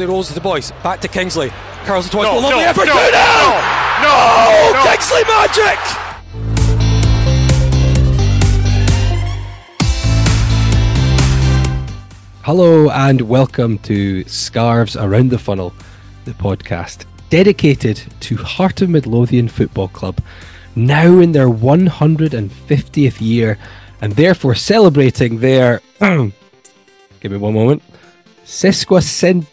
Kingsley rolls to the boys. Back to Kingsley. Carl's twice. No, lovely no, effort. no, 2 0! no, Oh, no. Kingsley magic! Hello and welcome to Scarves Around the Funnel, the podcast dedicated to Heart of Midlothian Football Club, now in their 150th year and therefore celebrating their. give me one moment. Sesquicentennial?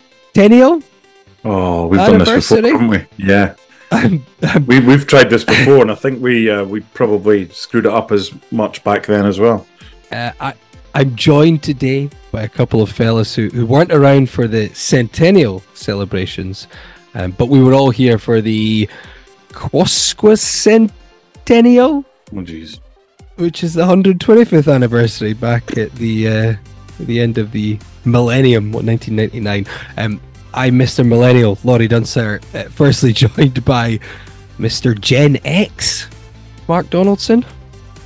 Oh, we've done this before, haven't we? Yeah, I'm, I'm we we've tried this before, and I think we uh, we probably screwed it up as much back then as well. Uh, I, I'm joined today by a couple of fellas who, who weren't around for the centennial celebrations, um, but we were all here for the Quasquicentennial, Oh, jeez. which is the 125th anniversary back at the uh, the end of the millennium, what 1999. Um, I'm Mr. Millennial, Laurie Dunsire, uh, firstly joined by Mr. Gen X, Mark Donaldson.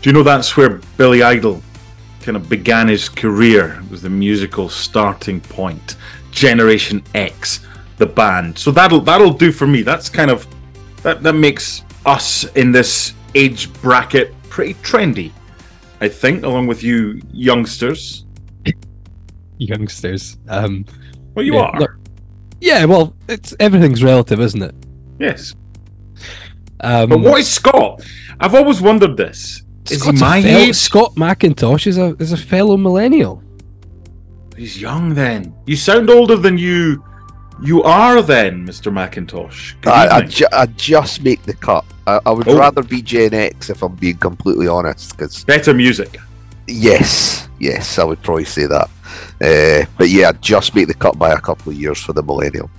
Do you know that's where Billy Idol kind of began his career? It was the musical starting point. Generation X, the band. So that'll that'll do for me. That's kind of that that makes us in this age bracket pretty trendy. I think, along with you youngsters. Youngsters. Um, Well, you Yeah, are. look- yeah, well, it's everything's relative, isn't it? yes. Um, But what is Scott? I've always wondered this. Is he my fel- age? Scott McIntosh is a is a fellow millennial. He's young then. You sound older than you you are then, Mr. McIntosh. I, I, ju- I just make the cut. I, I would Oh. rather be Gen X if I'm being completely honest. Because Better music. yes, yes, I would probably say that. Uh, but yeah, just make the cut by a couple of years for the millennial.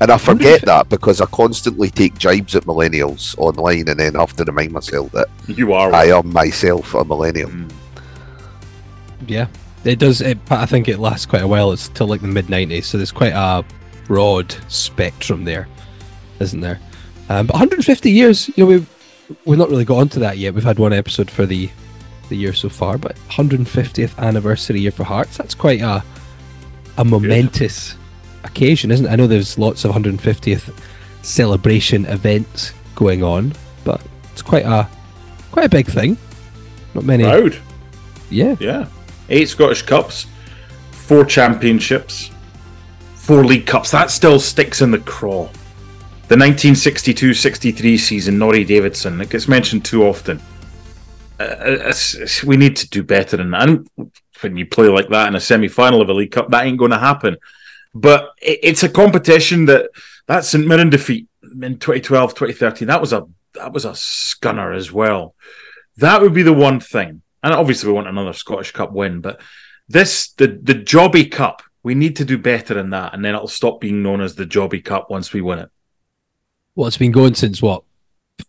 And I forget that because I constantly take jibes at millennials online, and then have to remind myself that You are. I am myself a millennial. Mm. Yeah, it does. It, I think it lasts quite a while. It's till like the mid '90s, so there's quite a broad spectrum there, isn't there? Um, but 150 years. You know, we've we've not really got onto that yet. We've had one episode for the the year so far, but 150th anniversary year for Hearts. That's quite a a momentous occasion, isn't it? I know there's lots of 150th celebration events going on, but it's quite a quite a big thing. Not many. Proud. Yeah. Yeah. Eight Scottish Cups, four championships, four League Cups. That still sticks in the craw. The 1962-63 season, Norrie Davidson, it gets mentioned too often. Uh, it's- it's- we need to do better than that. And when you play like that in a semi-final of a League Cup, that ain't going to happen. But it, it's a competition that that St Mirren defeat in 2012, 2013, that was a that was a scunner as well. That would be the one thing. And obviously we want another Scottish Cup win, but this the the Jobby Cup, we need to do better than that, and then it'll stop being known as the Jobby Cup once we win it. Well, it's been going since what,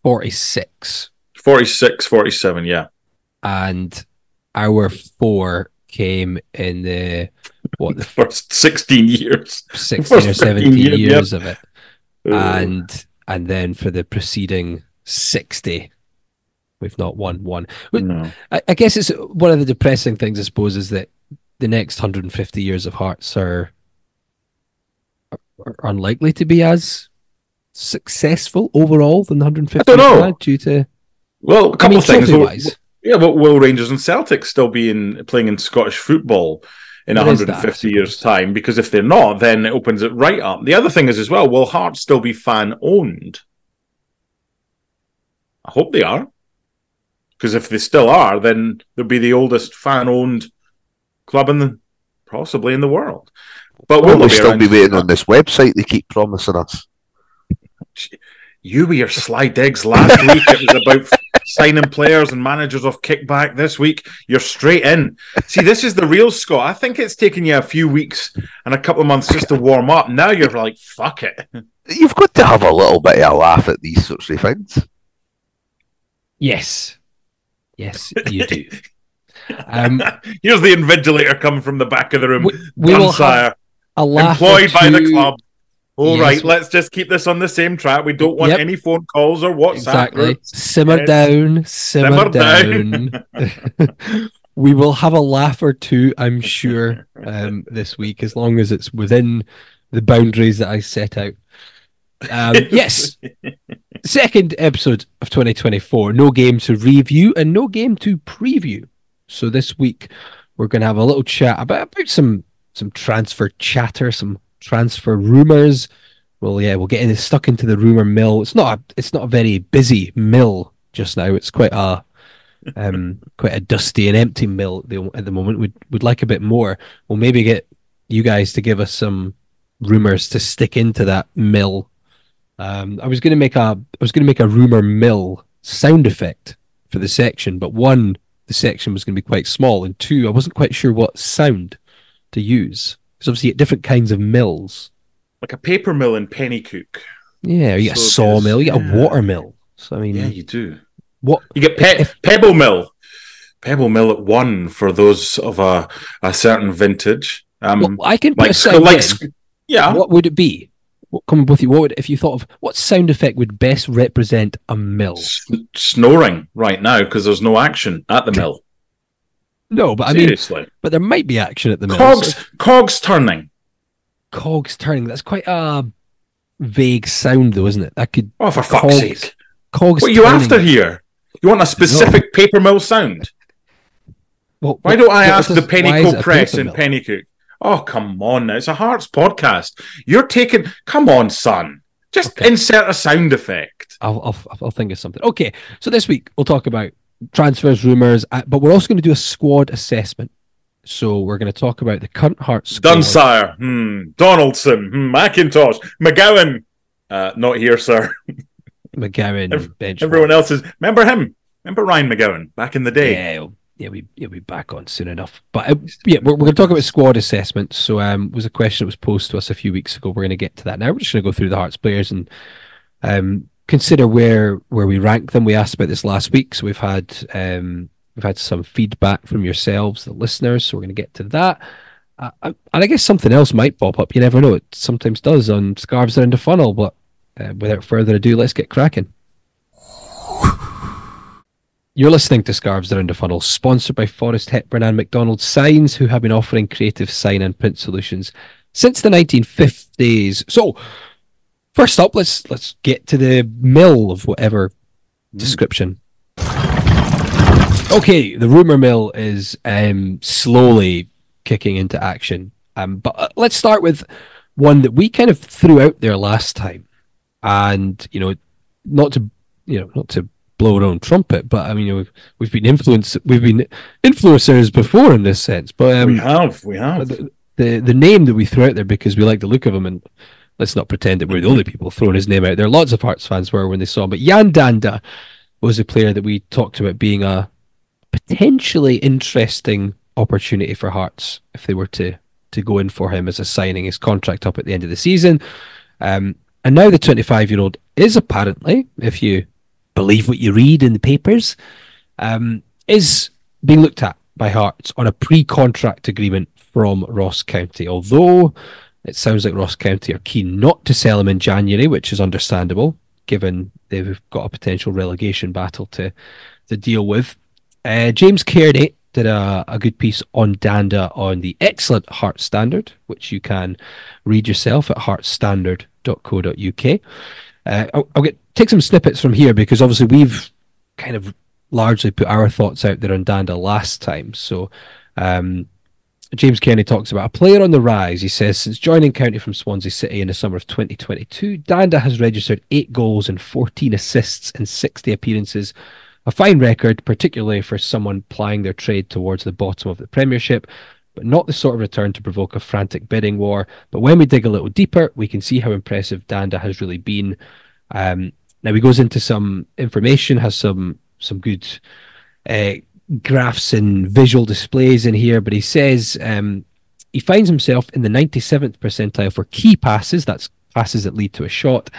46. 46, 47, yeah. And our four came in the, what, the First 16 years. 16 or 17 years, years yep. of it. And and then for the preceding 60, we've not won one. No. I, I guess it's one of the depressing things, I suppose, is that the next 150 years of Hearts are, are unlikely to be as successful overall than the 150 I don't know. due to Well, a couple mean, of things. trophy-wise. Yeah, but will Rangers and Celtic still be in playing in Scottish football in There is that, I 150 years' time because if they're not, then it opens it right up. The other thing is as well, will Hearts still be fan owned? I hope they are. Because if they still are, then they'll be the oldest fan owned club in the possibly in the world. But Will will we they still be waiting on this website they keep promising us? You were your sly digs last week. It was about signing players and managers off kickback. This week, you're straight in. See, this is the real Scott. I think it's taken you a few weeks and a couple of months just to warm up. Now you're like, fuck it. You've got to have a little bit of a laugh at these sorts of things. Yes. Yes, you do. Um, Here's the invigilator coming from the back of the room. we, we will have a laugh employed by the club. All Yes. right, let's just keep this on the same track. We don't want Yep. any phone calls or WhatsApp Exactly. groups. Simmer Yes. down. Simmer, Simmer down. down. we will have a laugh or two, I'm sure, um, this week, as long as it's within the boundaries that I set out. Um, yes. Second episode of 2024. No game to review and no game to preview. So this week we're going to have a little chat about, about some some transfer chatter, some transfer rumors. Well, yeah, we'll get in, stuck into the rumor mill. It's not a, it's not a very busy mill just now. It's quite a um quite a dusty and empty mill at the, at the moment. We'd would like a bit more. We'll maybe get you guys to give us some rumors to stick into that mill. Um, I was going to make a I was going to make a rumor mill sound effect for the section, but one the section was going to be quite small, and two I wasn't quite sure what sound to use because obviously you get different kinds of mills. Like a paper mill in Penicuik. Yeah, you get a So there's- sawmill, you get yeah. a water mill. So I mean, Yeah, you do. what You get pe- If- Pebble Mill. Pebble Mill at one for those of a, a certain vintage. Um, well, I can put like, a sound like, yeah. What would it be? What, come with you. What would if you thought of what sound effect would best represent a mill? S- snoring right now because there's no action at the mill. No, but I mean, Seriously, but there might be action at the mill. cogs, So cogs turning. cogs turning. That's quite a vague sound, though, isn't it? That could Oh, for fuck's Cogs sake! cogs. What are you turning. after here? You want a specific paper mill sound? What- Why don't I ask the Penicuik Press in? Penicuik? Oh, come on now. It's a Hearts podcast. You're taking. Come on, son. Just Okay. insert a sound effect. I'll, I'll I'll think of something. Okay, so this week we'll talk about transfers, rumors, uh, but we're also going to do a squad assessment. So we're going to talk about the current Hearts squad. Dunsire, hmm. Donaldson, hmm. McIntosh, McGowan. Uh, not here, sir. McGowan, Ev- bench. Everyone else is. Remember him? Remember Ryan McGowan back in the day? Yeah, he'll, yeah, we he'll be back on soon enough. But uh, yeah, we're, we're going to talk about squad assessment. So um, was a question that was posed to us a few weeks ago. We're going to get to that now. We're just going to go through the Hearts players and um, consider where where we rank them. We asked about this last week, so we've had um, we've had some feedback from yourselves, the listeners. So we're going to get to that. Uh, and I guess something else might pop up. You never know. It sometimes does on scarves around the funnel. But uh, without further ado, let's get cracking. You're listening to Scarves Around the Funnel, sponsored by Forrest Hepburn and McDonald Signs, who have been offering creative sign and print solutions since the 1950s. So, first up, let's let's get to the mill of whatever description. Okay, the rumor mill is um, slowly kicking into action. Um, but uh, let's start with one that we kind of threw out there last time, and you know, not to you know, not to blow our own trumpet, but I mean, you know, we've we've been influenced, we've been influencers before in this sense. But um, we have, we have. the, the the name that we threw out there because we like the look of them, and let's not pretend that we're the only people throwing his name out there. Lots of Hearts fans were when they saw him, but Yan Dhanda was a player that we talked about being a potentially interesting opportunity for Hearts if they were to to go in for him as a signing his contract up at the end of the season. Um, and now the 25 year old is apparently, if you believe what you read in the papers, um, is being looked at by Hearts on a pre-contract agreement from Ross County. Although it sounds like Ross County are keen not to sell him in January, which is understandable given they've got a potential relegation battle to to deal with. Uh, James Kearney did a, a good piece on Dhanda on the excellent Heart Standard, which you can read yourself at heartstandard.co.uk. Uh, I'll, I'll get take some snippets from here because obviously we've kind of largely put our thoughts out there on Dhanda last time. So um, James Kenny talks about a player on the rise. He says, since joining County from Swansea City in the summer of 2022, Dhanda has registered eight goals and 14 assists in 60 appearances. A fine record, particularly for someone plying their trade towards the bottom of the Premiership, but not the sort of return to provoke a frantic bidding war. But when we dig a little deeper, we can see how impressive Dhanda has really been. Um, now he goes into some information, has some some good uh, graphs and visual displays in here, but he says um, he finds himself in the 97th percentile for key passes, that's passes that lead to a shot,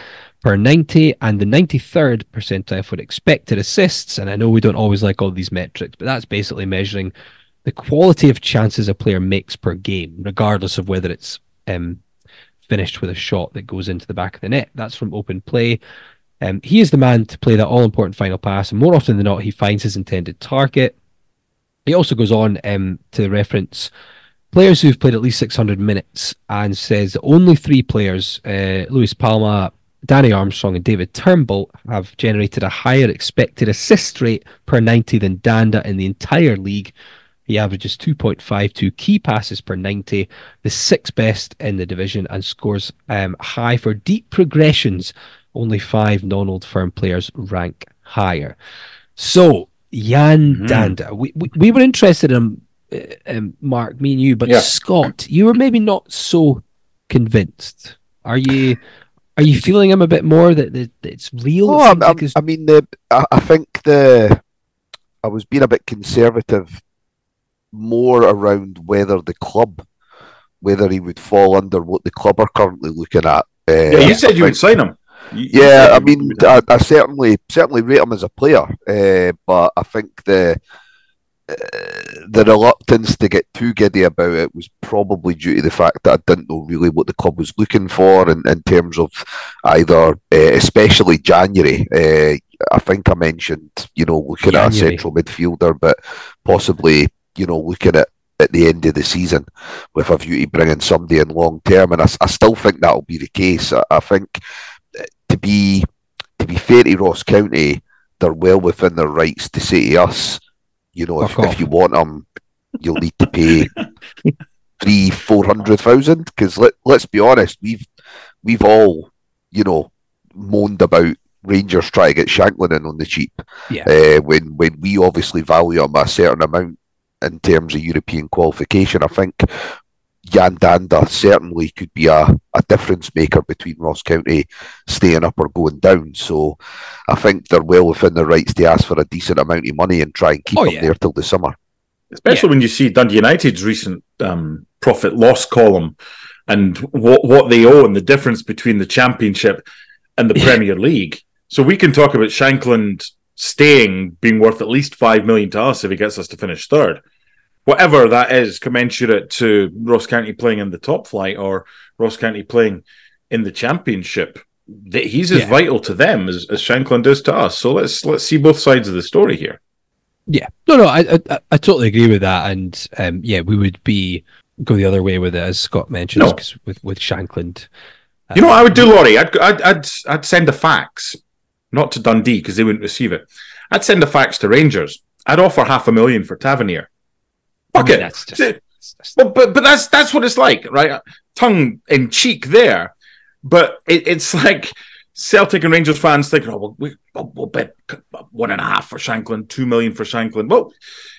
per 90, and the 93rd percentile for expected assists. And I know we don't always like all these metrics, but that's basically measuring the quality of chances a player makes per game, regardless of whether it's um, finished with a shot that goes into the back of the net. That's from open play. Um, he is the man to play that all important final pass, and more often than not, he finds his intended target. He also goes on um, to reference players who've played at least 600 minutes and says only three players, uh, Luis Palma, Danny Armstrong, and David Turnbull, have generated a higher expected assist rate per 90 than Dhanda in the entire league. He averages 2.52 key passes per 90, the sixth best in the division, and scores um, high for deep progressions only five non-old firm players rank higher. So Yan mm-hmm. Dhanda, we, we, we were interested in uh, um, Mark, me and you, but yeah. Scott, you were maybe not so convinced. Are you? Are you feeling him a bit more that, that, that it's real? Oh, it like I mean, the, I, I think the I was being a bit conservative, more around whether the club, whether he would fall under what the club are currently looking at. Uh, yeah, you said you would sign him. You, yeah, I mean, I, I, certainly certainly rate him as a player, uh, but I think the uh, the reluctance to get too giddy about it was probably due to the fact that I didn't know really what the club was looking for in, in terms of either, uh, especially January. Uh, I think I mentioned, you know, looking January. at a central midfielder, but possibly, you know, looking at at the end of the season with a view to bringing somebody in long term. And I, I still think that'll be the case. I, I think to be to be fair to Ross County, they're well within their rights to say to us, you know, if, if you want them, you'll need to pay three, four hundred thousand. Because let let's be honest, we've we've all, you know, moaned about Rangers trying to get Shankland in on the cheap. Yeah. Uh, when when we obviously value him a certain amount in terms of European qualification, I think Yan Dhanda certainly could be a, a difference maker between Ross County staying up or going down. So I think they're well within their rights to ask for a decent amount of money and try and keep oh, them yeah. there till the summer. Especially yeah. when you see Dundee United's recent um, profit loss column and what, what they owe and the difference between the Championship and the Premier League. So we can talk about Shankland staying being worth at least five million to us if he gets us to finish third whatever that is, commensurate to Ross County playing in the top flight or Ross County playing in the championship. He's as yeah. vital to them as, as Shankland is to us. So let's let's see both sides of the story here. Yeah, no, no, I I, I totally agree with that, and um, yeah, we would be go the other way with it, as Scott mentioned, no. with with Shankland. Um, you know what I would do, Laurie? I'd, I'd I'd I'd send a fax, not to Dundee because they wouldn't receive it. I'd send a fax to Rangers. I'd offer half a million for Tavernier. Fuck it. That's just, but, but but that's that's what it's like, right? Tongue in cheek there, but it, it's like Celtic and Rangers fans thinking, "Oh, we'll, we'll, we'll bet one and a half for Shankland, two million for Shankland." Well,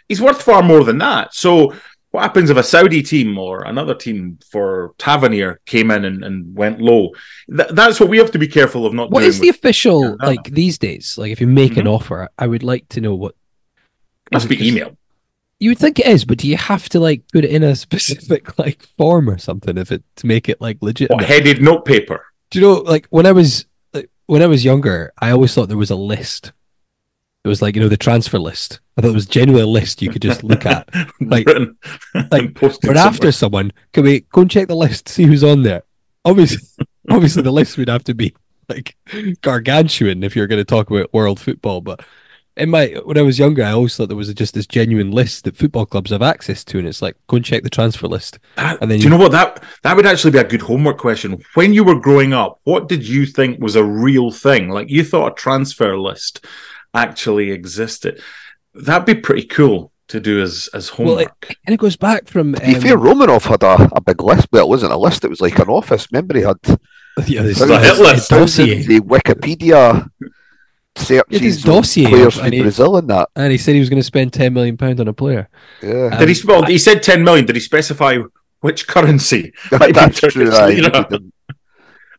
he's worth far more than that. So, what happens if a Saudi team or another team for Tavernier came in and, and went low? Th- that's what we have to be careful of not. What is the official like these days? Like, if you make mm-hmm. an offer, I would like to know what. Must be email. You would think it is, but do you have to like put it in a specific like form or something if it to make it like legit? Headed notepaper. Do you know like when I was like, when I was younger, I always thought there was a list. It was like you know the transfer list. I thought it was genuinely a list you could just look at, like like. But after someone, can we go and check the list, see who's on there? Obviously, obviously the list would have to be like gargantuan if you're going to talk about world football, but in my when I was younger, I always thought there was just this genuine list that football clubs have access to, and it's like go and check the transfer list. That, and then do you, you know what that that would actually be a good homework question. When you were growing up, what did you think was a real thing? Like you thought a transfer list actually existed. That'd be pretty cool to do as as Well, it, homework. and it goes back from. To be um, fair, Romanov had a, a big list. Well, it wasn't a list; it was like an office. Remember, he had yeah, this, It's a hit list. the Wikipedia searches his dossier players of- from and he- Brazil and that. And he said he was going to spend ten million pound on a player. Yeah, Did he? sp- Well, he said ten million. Did he specify which currency? that's true. Turkish aye, lira.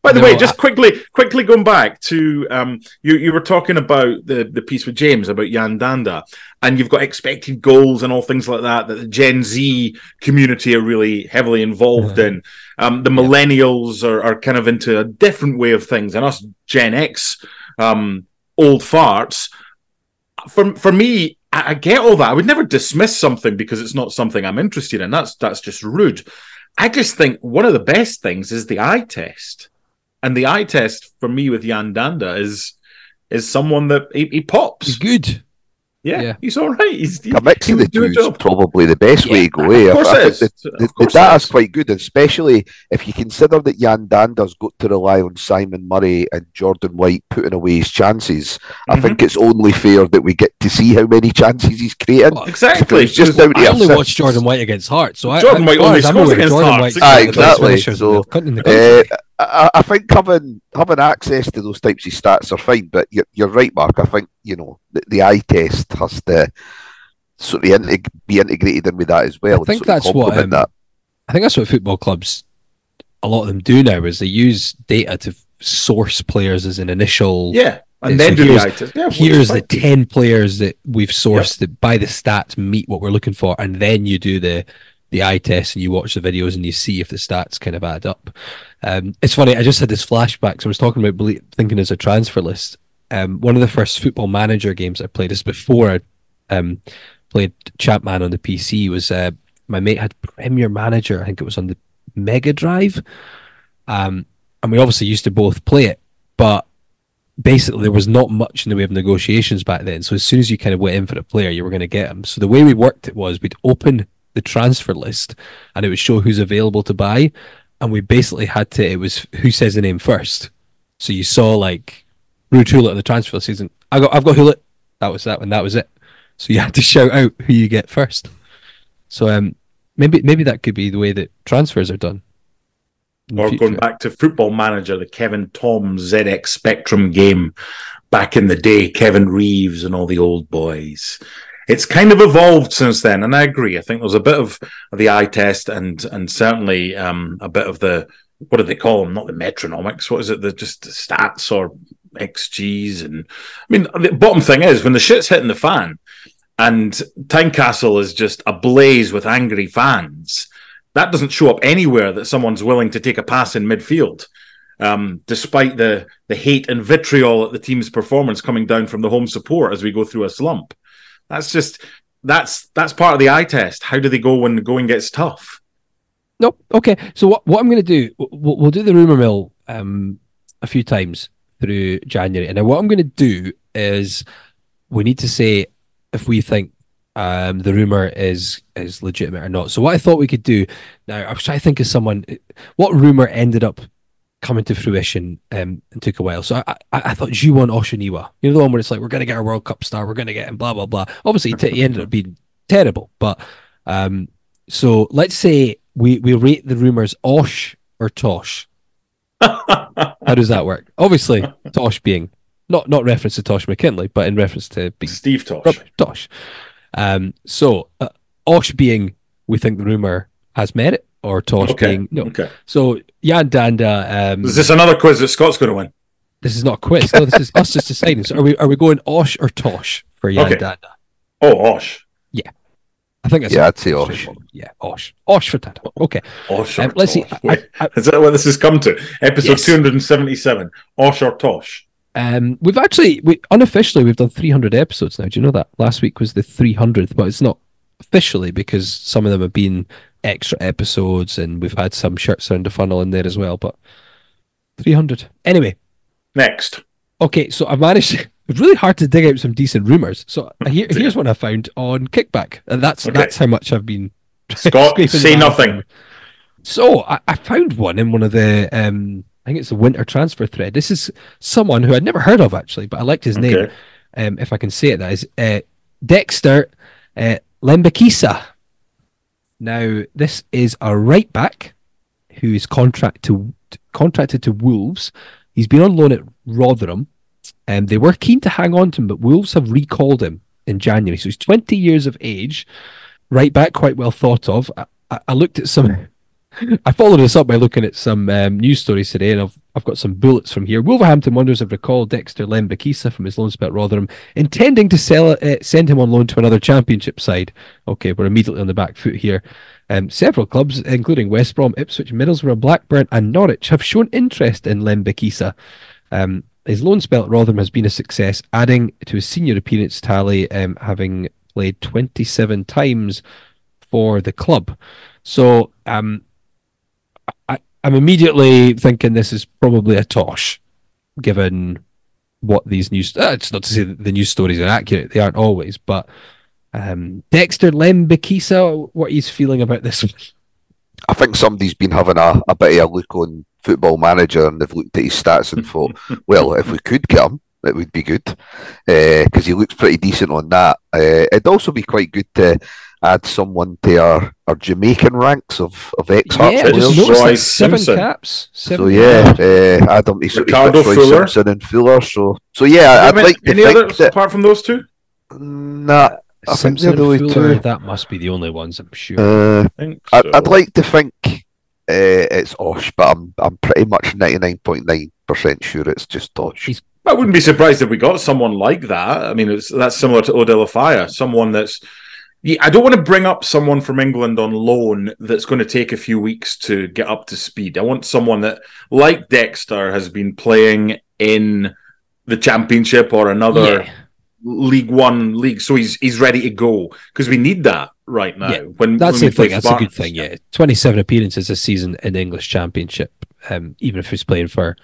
By the No, way, just I- quickly, quickly going back to um, you, you were talking about the the piece with James about Yan Dhanda, and you've got expected goals and all things like that that the Gen Z community are really heavily involved Mhm. in. Um, the millennials are, are kind of into a different way of things, and us Gen X, um, old farts. For for me, I, I get all that. I would never dismiss something because it's not something I'm interested in. That's that's just rude. I just think one of the best things is the eye test. And the eye test for me with Yan Dhanda is is someone that he, he pops. He's good. Yeah, yeah. he's all right. He's he, A mix he of the would do a two is probably the best way to go. eh? Of course I, I it the, Of the, the course it data's is. quite good, especially if you consider that Yan Dhanda's got to rely on Simon Murray and Jordan White putting away his chances. I Mhm. think it's only fair that we get to see how many chances he's creating. Well, Exactly. It's just Because- down I only assists. watched Jordan White against Hearts, so I, Jordan as White far only as I'm scores aware, against Jordan Hearts, White's exactly. one of the best Exactly, finishers in the so, coun- in the Uh, country. I, I think having having access to those types of stats are fine, but you're, you're right, Mark. I think you know the, the eye test has to sort of integ- be integrated in with that as well. I think that's what, um, that. I think that's what football clubs, a lot of them do now, is they use data to source players as an initial. yeah, and then so do here's- eye. Yeah, Here's the ten players that we've sourced that by the stats meet what we're looking for, and then you do the the eye test and you watch the videos and you see if the stats kind of add up. Um, it's funny. I just had this flashback. So I was talking about belie- thinking as a transfer list. Um, one of the first Football Manager games I played is before I um, played Champ Man on the PC. Was uh, my mate had Premier Manager? I think it was on the Mega Drive. Um, and we obviously used to both play it, but basically there was not much in the way of negotiations back then. So as soon as you kind of went in for a player, you were going to get him. So the way we worked it was we'd open the transfer list and it would show who's available to buy, and we basically had to. It was who says the name first. So you saw like Ruud Gullit on the transfer season. I got I've got Gullit. That was that one. That was it. So you had to shout out who you get first. So um maybe maybe that could be the way that transfers are done. or going back to Football Manager, the Kevin Tom ZX Spectrum game back in the day, Kevin Reeves and all the old boys. It's kind of evolved since then, and I agree. I think there's a bit of the eye test and and certainly um, a bit of the what do they call them? Not the metronomics. What is it? The just stats or XGs. And I mean, the bottom thing is when the shit's hitting the fan, and Tynecastle is just ablaze with angry fans that doesn't show up anywhere that someone's willing to take a pass in midfield, um, despite the the hate and vitriol at the team's performance coming down from the home support as we go through a slump. That's just that's that's part of the eye test. How do they go when the going gets tough? No, okay. So what what I'm going to do, we'll, we'll do the rumor mill um, a few times through January, and then what I'm going to do is we need to say if we think um, the rumor is is legitimate or not. So what I thought we could do now, I was trying to think of someone. What rumor ended up coming to fruition um, and took a while. So I, I, I thought Juwon Oshaniwa, you know the one where it's like we're going to get a World Cup star, we're going to get him, blah blah blah. Obviously, t- he ended up being terrible, but um, so let's say we we rate the rumors Osh or Tosh. How does that work? Obviously, Tosh being not not reference to Tosh McKinlay, but in reference to being Steve Tosh. Tosh. Um, so uh, Osh being we think the rumor has merit, or Tosh Okay. being no. Okay. So Yan Dhanda. Um, Is this another quiz that Scott's going to win? this is not a quiz. No, this is us just deciding. So are we are we going Osh or Tosh for Yan Okay. Dhanda? Oh, Osh. Yeah. I think that's Yeah, I'd say Osh. Yeah, Osh. Osh for Dhanda. Okay. Osh Um, let's see. Tosh. I- I- is that what this has come to? Episode Yes. 277. Osh or Tosh? Um, we've actually, we unofficially, we've done 300 episodes now. Do you know that? Last week was the 300th, but it's not officially because some of them have been extra episodes and we've had some shirts around the funnel in there as well. But 300. Anyway, Next. okay, so I've managed. It's really hard to dig out some decent rumors. So here, here's one I found on Kickback, and that's Okay. that's how much I've been. Scott, say nothing. So I, I found one in one of the. Um, I think it's the winter transfer thread. This is someone who I'd never heard of actually, but I liked his name um, if I can say it, that is uh, Dexter uh, Lembikisa. Now, this is a right back who is contract to, contracted to Wolves. He's been on loan at Rotherham, and they were keen to hang on to him, but Wolves have recalled him in January. So he's 20 years of age, right back, quite well thought of. I, I, I looked at some. I followed this up by looking at some um, news stories today, and I've I've got some bullets from here. Wolverhampton Wanderers have recalled Dexter Lembikisa from his loan spell at Rotherham, intending to sell uh, send him on loan to another Championship side. Okay, we're immediately on the back foot here. Um, several clubs, including West Brom, Ipswich, Middlesbrough, Blackburn, and Norwich, have shown interest in Lembikisa. Um, his loan spell at Rotherham has been a success, adding to his senior appearance tally, um, having played 27 times for the club. So um, I, I'm immediately thinking this is probably a tosh, given what these news. Uh, it's not to say that the news stories are accurate; they aren't always. But um, Dexter Lembikisa, what he's feeling about this? I think somebody's been having a, a bit of a look on Football Manager and they've looked at his stats and thought, well, if we could get him, it would be good because uh, he looks pretty decent on that. Uh, it'd also be quite good to add someone to our, our Jamaican ranks of, of ex Hearts Yeah, Just just Roy like seven Simpson. caps. Seven So yeah, uh, add him to Ricardo Roy Fuller. Simpson and Fuller. So so yeah, I'd Any- like to any think others that. apart from those two? Nah, I Simpson, they're the only Fuller, two. that must be the only ones I'm sure. Uh, I think I'd, so. I'd like to think uh, it's Osh, but I'm I'm pretty much ninety nine point nine percent sure it's just Osh. He's- I wouldn't be surprised if we got someone like that. I mean, it's, that's similar to Odel Offiah, someone that's. Yeah, I don't want to bring up someone from England on loan that's going to take a few weeks to get up to speed. I want someone that, like Dexter, has been playing in the Championship or another Yeah. League One league, so he's he's ready to go because we need that right now. Yeah, when That's when the we play thing. That's a good thing. Yeah, twenty-seven appearances this season in the English Championship. Um, even if he's playing for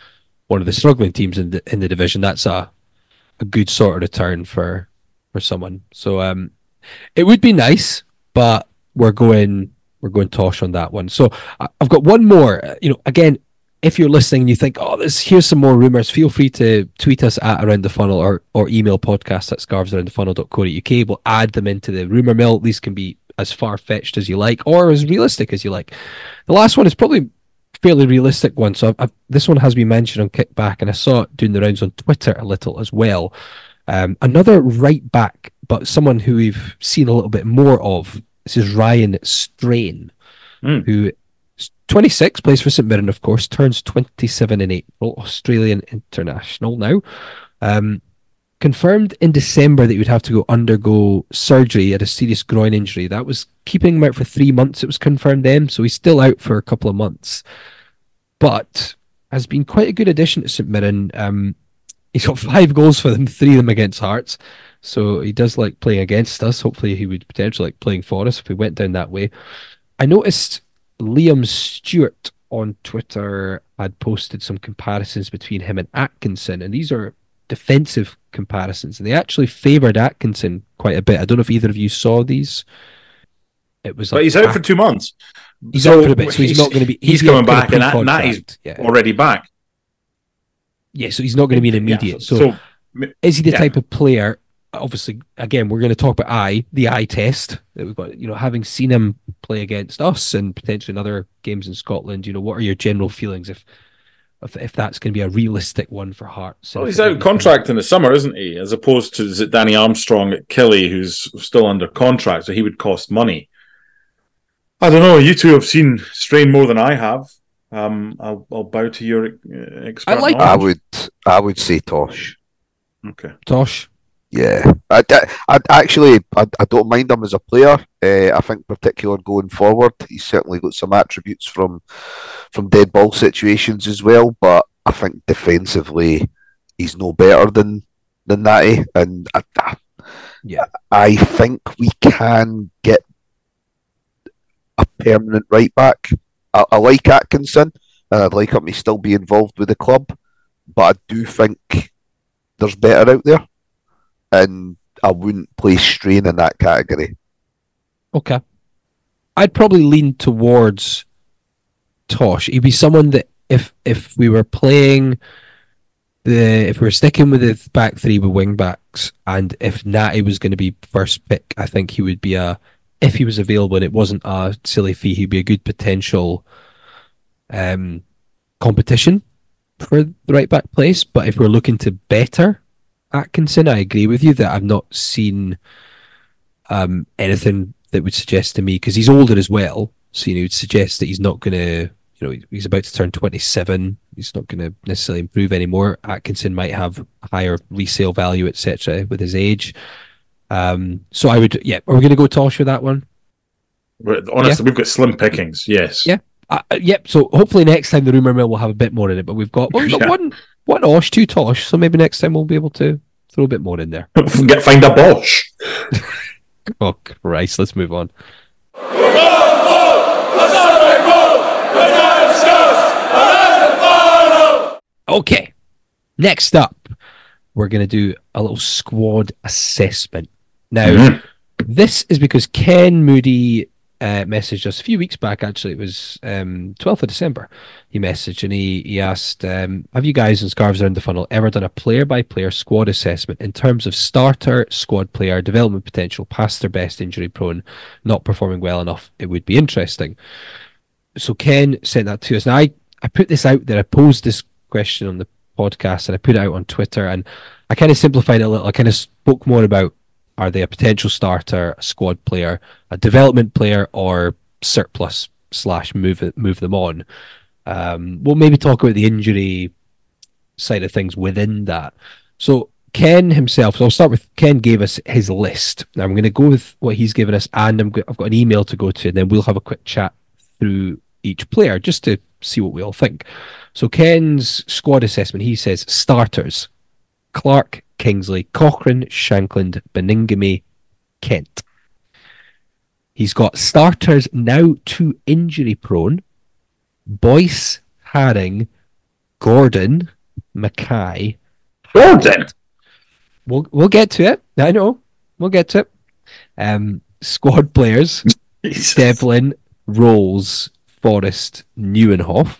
one of the struggling teams in the in the division, that's a a good sort of return for for someone. So um, it would be nice, but we're going we're going tosh on that one. So I've got one more. Uh, You know, again, if you're listening and you think, oh, this here's some more rumors, feel free to tweet us at around the funnel or or email podcast at scarves around the scarvesaroundthefunnel.co.uk. We'll add them into the rumor mill. These can be as far fetched as you like or as realistic as you like. The last one is probably fairly realistic one. So I've, I've, this one has been mentioned on Kickback, and I saw it doing the rounds on Twitter a little as well. Um, another right back, but someone who we've seen a little bit more of. This is Ryan Strain, Hmm. who is 26, plays for St Mirren, of course, turns 27 in April, Australian international now. Um, confirmed in December that he would have to go undergo surgery at a serious groin injury. That was keeping him out for three months. It was confirmed then, so he's still out for a couple of months. But has been quite a good addition to St Mirren. Um, he's got five goals for them, three of them against Hearts. So he does like playing against us. Hopefully, he would potentially like playing for us if we went down that way. I noticed Liam Stewart on Twitter had posted some comparisons between him and Atkinson, and these are defensive comparisons, and they actually favoured Atkinson quite a bit. I don't know if either of you saw these. It was But he's out At- for two months. he's so out for a bit, so he's, not going to be. He's, he'd coming back, and that, and that he's yeah. already back. yeah, so he's not going to be an Yeah, immediate. so so is he the Yeah. type of player? Obviously, again, we're going to talk about eye, the eye test that we've got. You know, having seen him play against us and potentially in other games in Scotland, you know, what are your general feelings if if, if that's going to be a realistic one for Hearts? Well, he's out would be- contract in the summer, isn't he? As opposed to is it Danny Armstrong at Killie who's still under contract, so he would cost money. I don't know. You two have seen Strain more than I have. Um, I'll, I'll bow to your uh, expert. I like- I would I would say Tosh. Okay. Tosh. Yeah, I, I, I actually I, I don't mind him as a player. Uh, I think particular going forward, he's certainly got some attributes from from dead ball situations as well. But I think defensively, he's no better than than Natty, and I, I, Yeah. I think we can get a permanent right back. I, I like Atkinson, and I'd like him to still be involved with the club, but I do think there's better out there and I wouldn't place strain in that category. Okay. I'd probably lean towards Tosh. He'd be someone that if if we were playing the if we're sticking with the back three with wing backs, and if Natty was going to be first pick, I think he would be a if he was available and it wasn't a silly fee, he'd be a good potential um, competition for the right back place. But if we're looking to better Atkinson, I agree with you that I've not seen um, anything that would suggest to me because he's older as well. So you know, would suggest that he's not going to, you know, he's about to turn 27. He's not going to necessarily improve anymore. Atkinson might have higher resale value, etc., with his age. Um, so I would, yeah, are we going to go Tosh for that one? But honestly, we've got slim pickings. Yes. Yeah. Uh, uh, yep. So hopefully next time the rumor mill will have a bit more in it. But we've got, well, we've got Yeah. one, one Osh, two Tosh. So maybe next time we'll be able to throw a bit more in there. Get find a Bosch. Oh Christ, let's move on. Okay, next up, we're going to do a little squad assessment. Now, Mhm. this is because Ken Moody uh, messaged us a few weeks back. Actually, it was um, 12th of December. He messaged and he, he asked, um, Have you guys in Scarves Around the Funnel ever done a player by player squad assessment in terms of starter, squad player, development potential, past their best, injury prone, not performing well enough? It would be interesting. So Ken sent that to us. Now, I, I put this out there. I posed this question on the podcast and I put it out on Twitter and I kind of simplified it a little. I kind of spoke more about are they a potential starter, a squad player, a development player, or surplus slash move move them on. Um, we'll maybe talk about the injury side of things within that. So Ken himself. So I'll start with Ken gave us his list. Now I'm going to go with what he's given us, and I'm go- I've got an email to go to, and then we'll have a quick chat through each player just to see what we all think. So Ken's squad assessment. He says starters: Clark, Kingsley, Cochrane, Shankland, Baningime, Kent. He's got starters now too injury prone. Boyce, Haring, Gordon, Mackay. Gordon. We'll we'll get to it. I know. We'll get to it. Um, squad players: Jesus. Devlin, Rowles, Forrest, Nieuwenhof.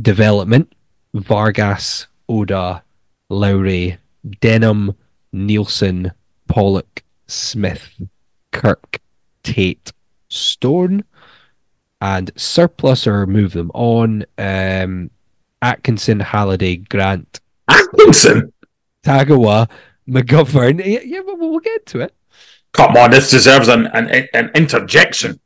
Development: Vargas, Oda, Lowry, Denham, Neilson, Pollock, Smith, Kirk, Tait, Stone, and surplus or move them on. Um, Atkinson, Halliday, Grant, Atkinson. Tagawa, McGovern. Yeah, yeah but we'll get to it. Come on, this deserves an, an, an interjection.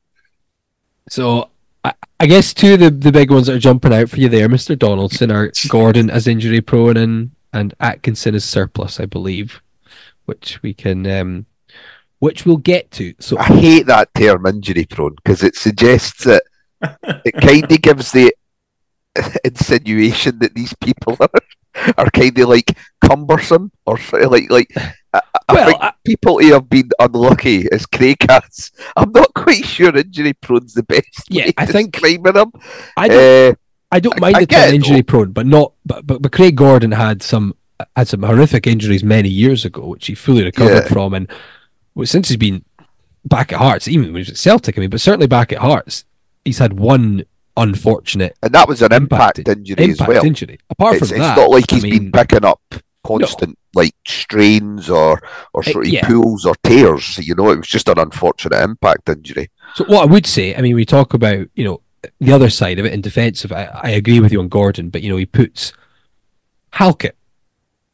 So I, I guess two of the, the big ones that are jumping out for you there, Mr. Donaldson, are Gordon as injury prone and, and Atkinson is surplus, I believe, which we can um, which we'll get to. So I hate that term injury prone because it suggests that it kind of gives the insinuation that these people are are kind of like cumbersome or sort of like like I, I Well, think I- people who have been unlucky as Craig has. I'm not quite sure injury prone's the best. Yeah, way I think- describing them. I don't Uh, I don't I- mind I the get term it, injury prone, but not but, but but Craig Gordon had some had some horrific injuries many years ago, which he fully recovered Yeah. from, and well, since he's been back at Hearts, even when he was at Celtic, I mean, but certainly back at Hearts, he's had one unfortunate and that was an impact, Impact- injury impact as well. injury. Apart It's, from it's that, not like I he's mean, been picking up constant like strains or or Uh, sort of yeah. pulls or tears. You know, it was just an unfortunate impact injury. So what I would say, I mean, we talk about you know the other side of it in defensive. I, I agree with you on Gordon, but you know he puts Halkett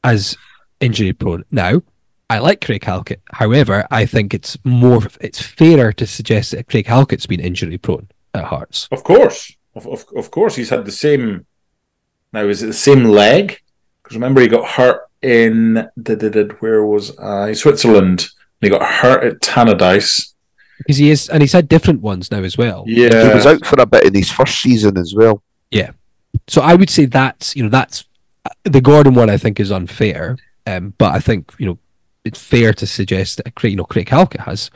as injury prone. Now, I like Craig Halkett. However, I think it's more it's fairer to suggest that Craig Halkett's been injury prone at Hearts. Of course. Of, of, of course, he's had the same. Now, is it the same leg? Because remember, he got hurt in. Did, did, did, where was I? Switzerland. He got hurt at Tannadice. Because he is, and he's had different ones now as well. Yeah, he was out for a bit in his first season as well. Yeah, so I would say that's you know that's the Gordon one. I think is unfair, um, but I think you know it's fair to suggest that Craig, you know, Craig Halkett has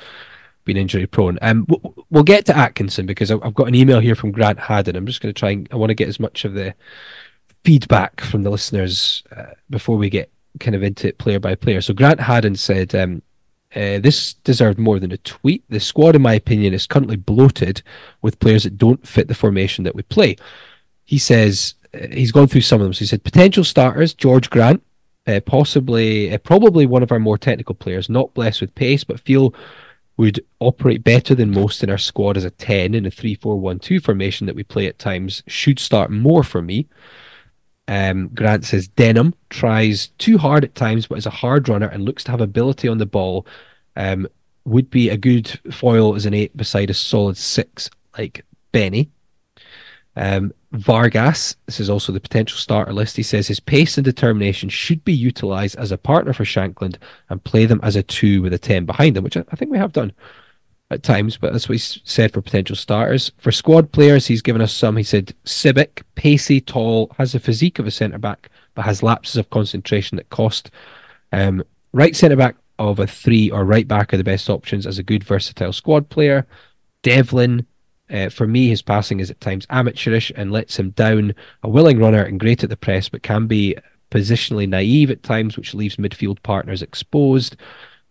been injury prone. Um, we'll get to Atkinson because I- I've got an email here from Grant Haddon. I'm just going to try and I want to get as much of the feedback from the listeners uh, before we get kind of into it player by player. So Grant Haddon said. Um, uh, this deserved more than a tweet. The squad, in my opinion, is currently bloated with players that don't fit the formation that we play. He says he's gone through some of them. So he said potential starters: George Grant, uh, possibly, uh, probably one of our more technical players, not blessed with pace, but feel would operate better than most in our squad as a 10 in a 3 4 1 2 formation that we play at times. Should start more for me. Um, Grant says Denham tries too hard at times, but is a hard runner and looks to have ability on the ball. Um, would be a good foil as an eight beside a solid six like Benny. Um, Vargas, this is also the potential starter list. He says his pace and determination should be utilised as a partner for Shankland and play them as a two with a 10 behind them, which I, think we have done at times, but that's what he said for potential starters. For squad players, he's given us some. He said Sibbick, pacey, tall, has the physique of a centre back, but has lapses of concentration that cost. Um, right centre back of a three or right back are the best options as a good versatile squad player. Devlin, uh, for me, his passing is at times amateurish and lets him down. A willing runner and great at the press, but can be positionally naive at times, which leaves midfield partners exposed.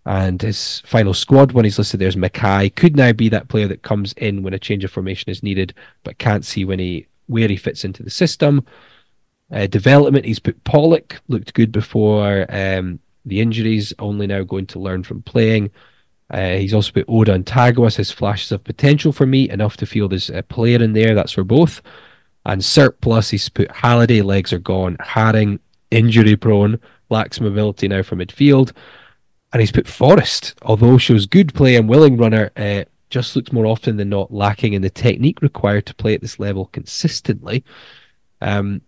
And his final squad, when he's listed there, is McKay. Could now be that player that comes in when a change of formation is needed, but can't see when he where he fits into the system. Uh, development, he's put Pollock, looked good before um, the injuries, only now going to learn from playing. Uh, he's also put Oda and Tagoas his flashes of potential for me, enough to feel there's a player in there. That's for both. And surplus, he's put Halliday, legs are gone. Haring, injury prone, lacks mobility now for midfield. And he's put Forrest, although shows good play and willing runner, uh, just looks more often than not lacking in the technique required to play at this level consistently. Um,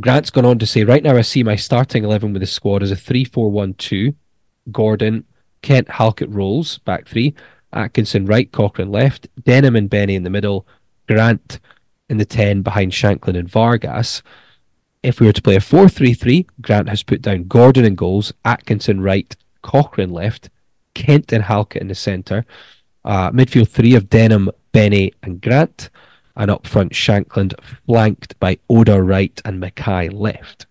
Grant's gone on to say, right now I see my starting 11 with the squad as a 3 4 1 2. Gordon, Kent Halkett Rowles, back three. Atkinson right, Cochrane left. Denholm and Beni in the middle. Grant in the 10 behind Shankland and Vargas. If we were to play a 4 3 3, Grant has put down Gordon in goals, Atkinson right, Cochrane left, Kent and Halkett in the centre. Uh, midfield three of Denholm, Beni, and Grant. And up front, Shankland flanked by Oda right and McKay left.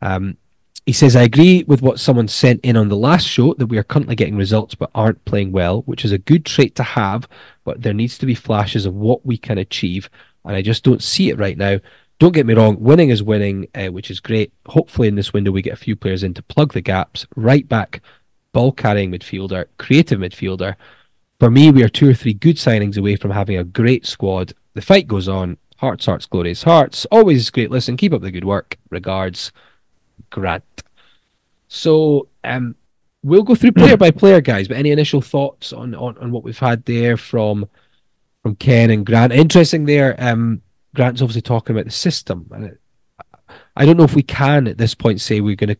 Um, he says, I agree with what someone sent in on the last show that we are currently getting results but aren't playing well, which is a good trait to have, but there needs to be flashes of what we can achieve, and I just don't see it right now. Don't get me wrong, winning is winning, uh, which is great. Hopefully, in this window, we get a few players in to plug the gaps. Right back, ball carrying midfielder, creative midfielder. For me, we are two or three good signings away from having a great squad. The fight goes on. Hearts, hearts, glorious hearts. Always great listen. Keep up the good work. Regards. Grant. So um, we'll go through player by player, guys. But any initial thoughts on, on, on what we've had there from from Ken and Grant? Interesting there. Um, Grant's obviously talking about the system, and it, I don't know if we can at this point say we're going to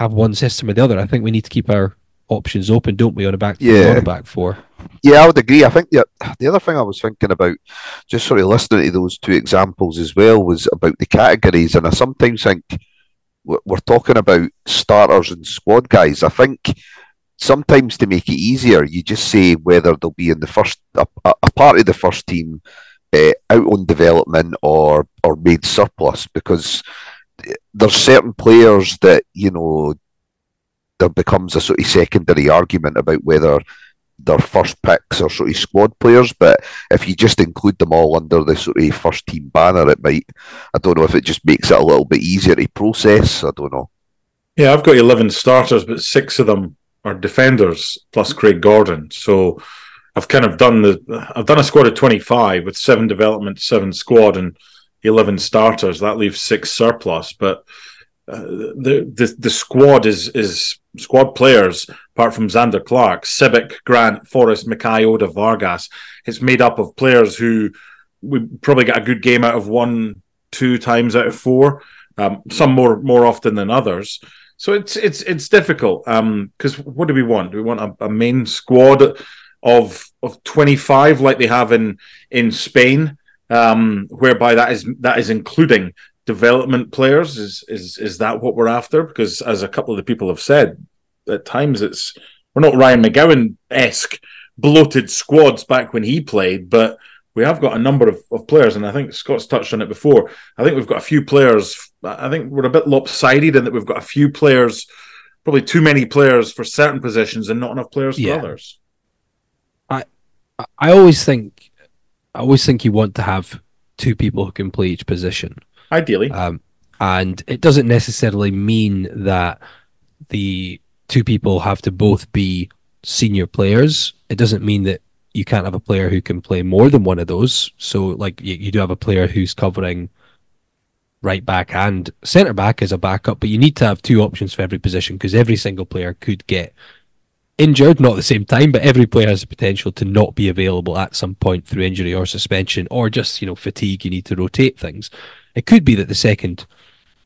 have one system or the other. I think we need to keep our options open, don't we, on a back four yeah. or a back four? Yeah, I would agree. I think the, the other thing I was thinking about, just sort of listening to those two examples as well, was about the categories. And I sometimes think we're talking about starters and squad guys. I think sometimes to make it easier, you just say whether they'll be in the first a, a part of the first team, uh, out on development or or made surplus because there's certain players that you know there becomes a sort of secondary argument about whether their first picks or sort of squad players, but if you just include them all under the sort of first team banner, it might. I don't know if it just makes it a little bit easier to process. I don't know. Yeah, I've got eleven starters, but six of them are defenders plus Craig Gordon. So I've kind of done the I've done a squad of twenty five with seven development, seven squad, and eleven starters. That leaves six surplus, but. Uh, the, the the squad is is squad players, apart from Zander Clark, Sibbick, Grant, Forrest, McKay, Oda, Vargas. It's made up of players who we probably get a good game out of one, two times out of four. Um, some more more often than others. So it's it's it's difficult because um, what do we want? Do we want a, a main squad of of twenty five like they have in in Spain, um, whereby that is that is including development players? Is is is that what we're after? Because as a couple of the people have said, at times it's we're not Ryan McGowan esque bloated squads back when he played, but we have got a number of, of players, and I think Scott's touched on it before. I think we've got a few players. I think we're a bit lopsided in that we've got a few players, probably too many players for certain positions and not enough players yeah. for others. I always think I always think you want to have two people who can play each position. Ideally, Um, and it doesn't necessarily mean that the two people have to both be senior players. It doesn't mean that you can't have a player who can play more than one of those. So, like, you, you do have a player who's covering right back and centre back as a backup, but you need to have two options for every position because every single player could get injured, not at the same time, but every player has the potential to not be available at some point through injury or suspension or just, you know, fatigue. You need to rotate things. It could be that the second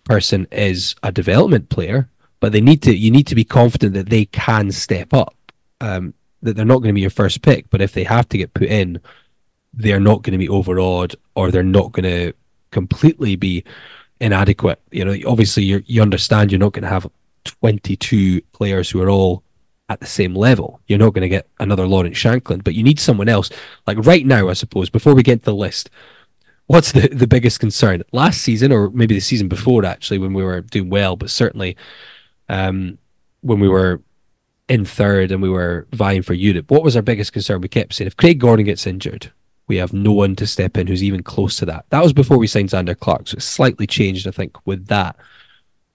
person is a development player, but they need to you need to be confident that they can step up. Um, that they're not going to be your first pick, but if they have to get put in, they're not going to be overawed or they're not going to completely be inadequate. You know, obviously you you understand you're not going to have 22 players who are all at the same level. You're not going to get another Lawrence Shankland, but you need someone else. Like right now, I suppose, before we get to the list, what's the, the biggest concern? Last season, or maybe the season before, actually, when we were doing well, but certainly um, when we were in third and we were vying for Europe, what was our biggest concern? We kept saying if Craig Gordon gets injured, we have no one to step in who's even close to that. That was before we signed Zander Clark, so it's slightly changed, I think, with that.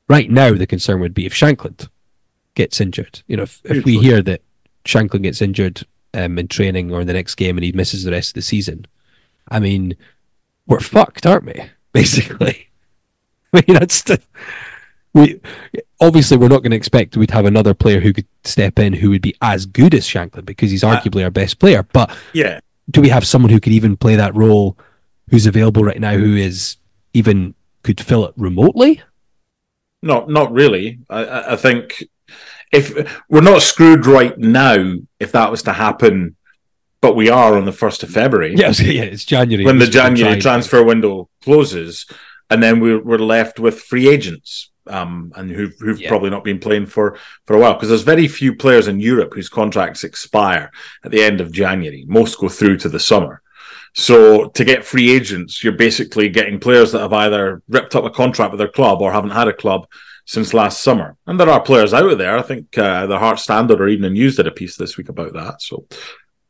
Right now, the concern would be if Shankland gets injured. You know, if, if we hear that Shankland gets injured um, in training or in the next game and he misses the rest of the season, I mean, we're fucked, aren't we? Basically, I mean that's the, we obviously we're not going to expect we'd have another player who could step in who would be as good as Shankland because he's arguably our best player. But yeah. do we have someone who could even play that role who's available right now who is even could fill it remotely? Not not really. I, I think if we're not screwed right now, if that was to happen, but we are on the first of February. Yeah, yeah, it's January when the We should try January transfer window closes, and then we're, we're left with free agents, um, and who've, who've Yeah. probably not been playing for, for a while because there's very few players in Europe whose contracts expire at the end of January. Most go through to the summer. So to get free agents, you're basically getting players that have either ripped up a contract with their club or haven't had a club since last summer. And there are players out there. I think uh, the Heart Standard or even a News did a piece this week about that. So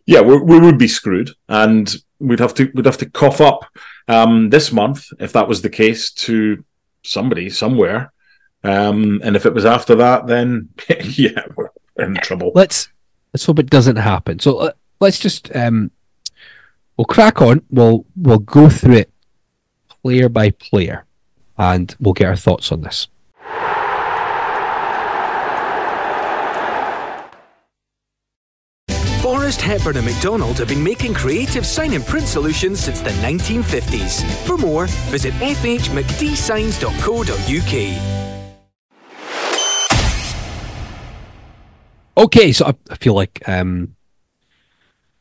yeah, we, we would be screwed, and we'd have to we'd have to cough up um, this month if that was the case to somebody somewhere. Um, and if it was after that, then yeah, we're in trouble. let's let's hope it doesn't happen. So uh, let's just um, we'll crack on. We'll we'll go through it player by player, and we'll get our thoughts on this. Forrest Hepburn and McDonald have been making creative sign and print solutions since the 1950s. For more, visit fhmcdsigns.co.uk. Okay, so I, I feel like um,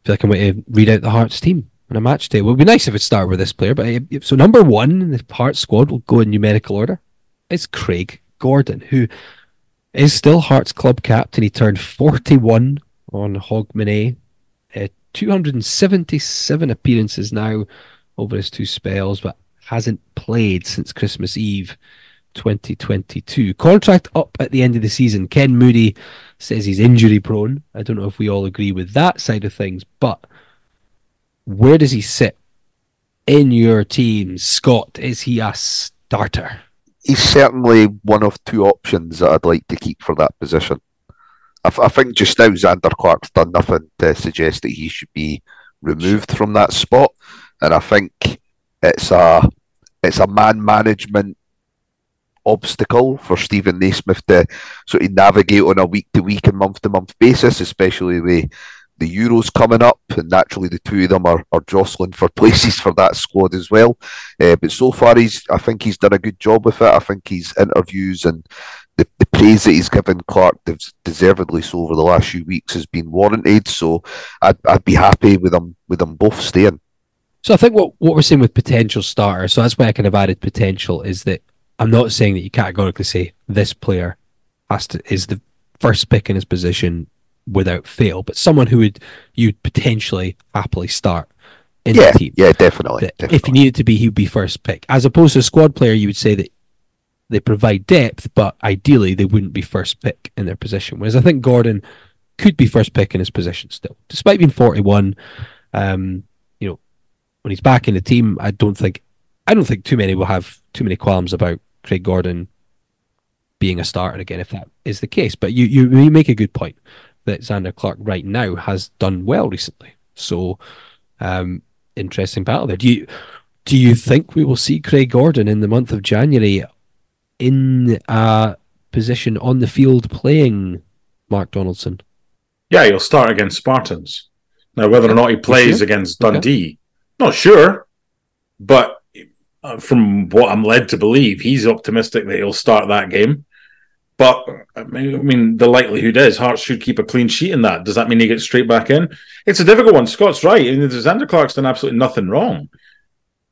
I feel like I'm going to read out the Hearts team on a match day. Well, it'd be nice if it started with this player, but uh, so number one in the Hearts squad will go in numerical order. It's Craig Gordon, who is still Hearts club captain. He turned 41 on Hogmanay. Uh, 277 appearances now over his two spells, but hasn't played since Christmas Eve 2022. Contract up at the end of the season. Ken Moody says he's injury prone. I don't know if we all agree with that side of things, but where does he sit in your team, Scott? Is he a starter? He's certainly one of two options that I'd like to keep for that position. I, I think just now Zander Clark's done nothing to suggest that he should be removed from that spot, and I think it's a it's a man management obstacle for Steven Naismith to sort of navigate on a week to week and month to month basis, especially with the Euros coming up, and naturally the two of them are, are jostling for places for that squad as well. Uh, but so far, he's I think he's done a good job with it. I think his interviews and the, the praise that he's given Clark, deservedly so, over the last few weeks has been warranted. So I'd, I'd be happy with them with them both staying. So I think what, what we're seeing with potential starters, so that's why I kind of added potential, is that I'm not saying that you categorically say this player has to is the first pick in his position without fail, but someone who would you'd potentially happily start in Yeah, the team. yeah, definitely. definitely. if he needed to be, he would be first pick. As opposed to a squad player, you would say that they provide depth, but ideally they wouldn't be first pick in their position. Whereas I think Gordon could be first pick in his position still, despite being 41. Um, you know, when he's back in the team, I don't think I don't think too many will have too many qualms about Craig Gordon being a starter again if that is the case. But you you, you make a good point that Zander Clark right now has done well recently. So um, interesting battle there. Do you do you think we will see Craig Gordon in the month of January in a position on the field playing Mark Donaldson? Yeah, he'll start against Spartans. Now, whether or not he plays sure? against Dundee, not sure. But uh, from what I'm led to believe, he's optimistic that he'll start that game. But I mean, I mean, the likelihood is Hearts should keep a clean sheet in that. Does that mean he gets straight back in? It's a difficult one. Scott's right. I mean, Zander Clark's done absolutely nothing wrong.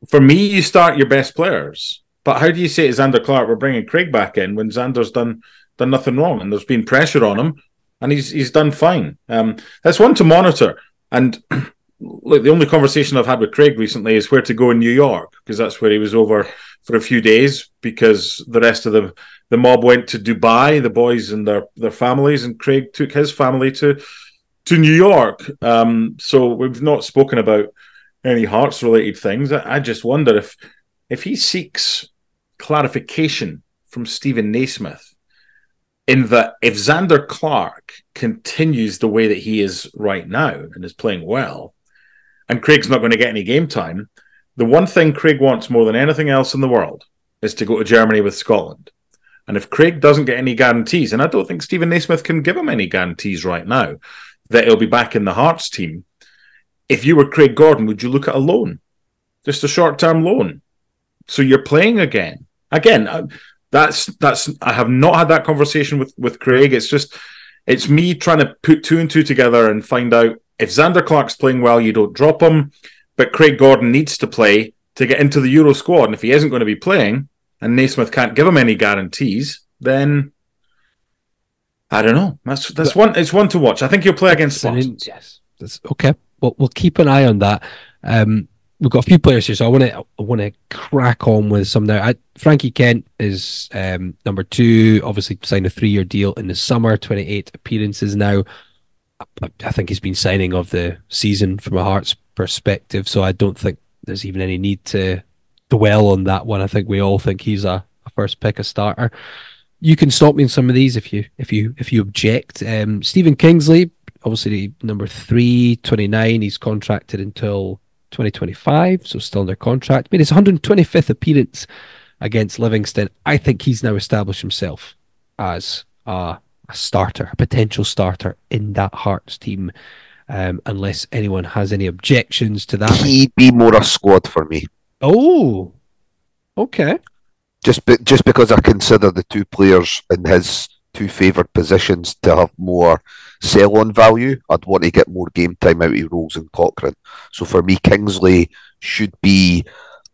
For me, you start your best players. But how do you say to Zander Clark, we're bringing Craig back in when Zander's done done nothing wrong and there's been pressure on him and he's he's done fine. Um, that's one to monitor. And look, the only conversation I've had with Craig recently is where to go in New York because that's where he was over for a few days because the rest of the the mob went to Dubai, the boys and their their families, and Craig took his family to to New York. Um, so we've not spoken about any Hearts related things. I, I just wonder if if he seeks clarification from Steven Naismith in that if Zander Clark continues the way that he is right now and is playing well, and Craig's not going to get any game time, the one thing Craig wants more than anything else in the world is to go to Germany with Scotland. And if Craig doesn't get any guarantees, and I don't think Steven Naismith can give him any guarantees right now that he'll be back in the Hearts team, if you were Craig Gordon, would you look at a loan? Just a short term loan. So you're playing again. Again, uh, that's that's I have not had that conversation with with Craig. It's just it's me trying to put two and two together and find out if Zander Clark's playing well, you don't drop him, but Craig Gordon needs to play to get into the Euro squad. And if he isn't going to be playing, and Naismith can't give him any guarantees, then I don't know. That's that's one. It's one to watch. I think he'll play against. Yes, that's okay. Well, we'll keep an eye on that. Um, we've got a few players here, so I want to I want to crack on with some now. I, Frankie Kent is um, number two. Obviously, signed a three-year deal in the summer. Twenty-eight appearances now. I, I think he's been signing of the season from a Hearts perspective, so I don't think there's even any need to dwell on that one. I think we all think he's a, a first pick, a starter. You can stop me in some of these if you if you if you object. Um, Stephen Kingsley, obviously number three, 29. He's contracted until 2025, so still under contract. Made his 125th appearance against Livingston. I think he's now established himself as a, a starter, a potential starter in that Hearts team. Um, unless anyone has any objections to that. He'd be more a squad for me. Oh, okay. Just be, just because I consider the two players in his two favoured positions to have more sell on value, I'd want to get more game time out of Rowles and Cochrane. So for me, Kingsley should be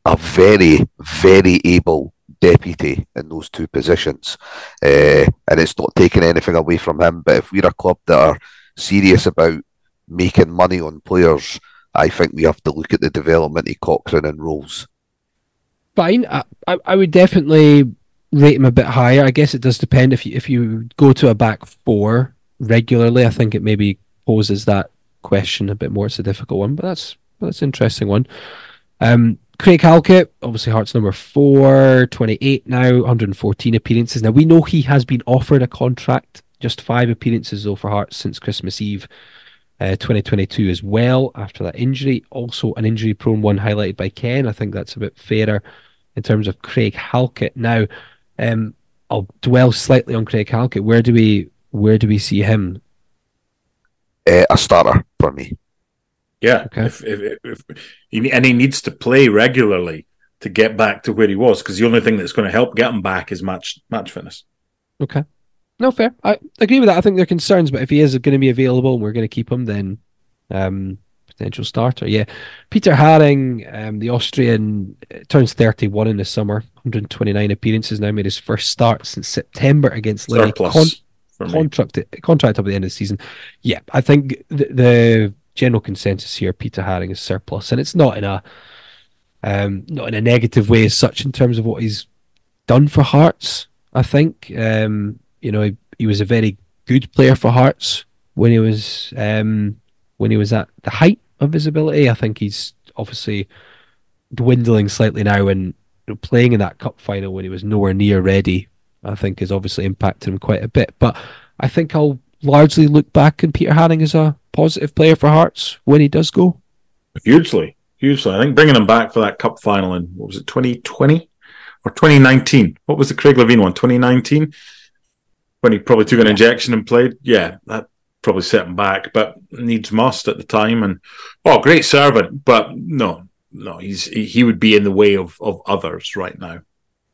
a very, very able deputy in those two positions. Uh, and it's not taking anything away from him. But if we're a club that are serious about making money on players, I think we have to look at the development of Cochrane and Rowles. Fine. I, I, I would definitely rate him a bit higher. I guess it does depend if you if you go to a back four regularly. I think it maybe poses that question a bit more. It's a difficult one, but that's that's an interesting one. Um, Craig Halkett, obviously Hearts number four, 28 now, 114 appearances. Now we know he has been offered a contract, just five appearances though for Hearts since Christmas Eve. Uh, 2022 as well after that injury. Also, an injury prone one highlighted by Ken. I think that's a bit fairer in terms of Craig Halkett. Now, um, I'll dwell slightly on Craig Halkett. Where do we where do we see him? Uh, a starter for me. Yeah, Okay. if, if, if, he, and he needs to play regularly to get back to where he was because the only thing that's going to help get him back is match match fitness. Okay. No, fair. I agree with that. I think there are concerns, but if he is going to be available and we're going to keep him, then um, potential starter. Yeah. Peter Haring, um, the Austrian, uh, turns 31 in the summer, 129 appearances now, made his first start since September against Livi. Surplus Con- for me. contract contract up at the end of the season. Yeah, I think the, the general consensus here, Peter Haring is surplus, and it's not in a um, not in a negative way as such in terms of what he's done for Hearts. I think um, you know he, he was a very good player for Hearts when he was um, when he was at the height of his ability. I think he's obviously dwindling slightly now, and playing in that cup final when he was nowhere near ready, I think has obviously impacted him quite a bit. But I think I'll largely look back on Peter Haring as a positive player for Hearts when he does go. Hugely, hugely. I think bringing him back for that cup final in what was it, 2020 or 2019? What was the Craig Levein one? 2019 when he probably took an injection and played. Yeah, that probably set him back, but needs must at the time. And oh, great servant, but no, no, he's he would be in the way of of others right now.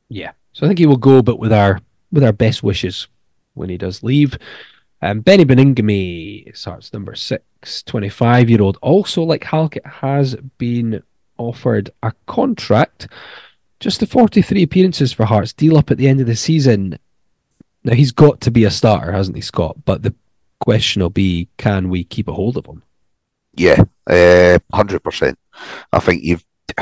Yeah, so I think he will go, but with our with our best wishes when he does leave. Um, Beni Baningime starts number six, 25 year old. Also, like Halkett, has been offered a contract. Just the 43 appearances for Hearts deal up at the end of the season. Now, he's got to be a starter, hasn't he, Scott? But the question will be can we keep a hold of him? Yeah, uh, hundred percent. I think you've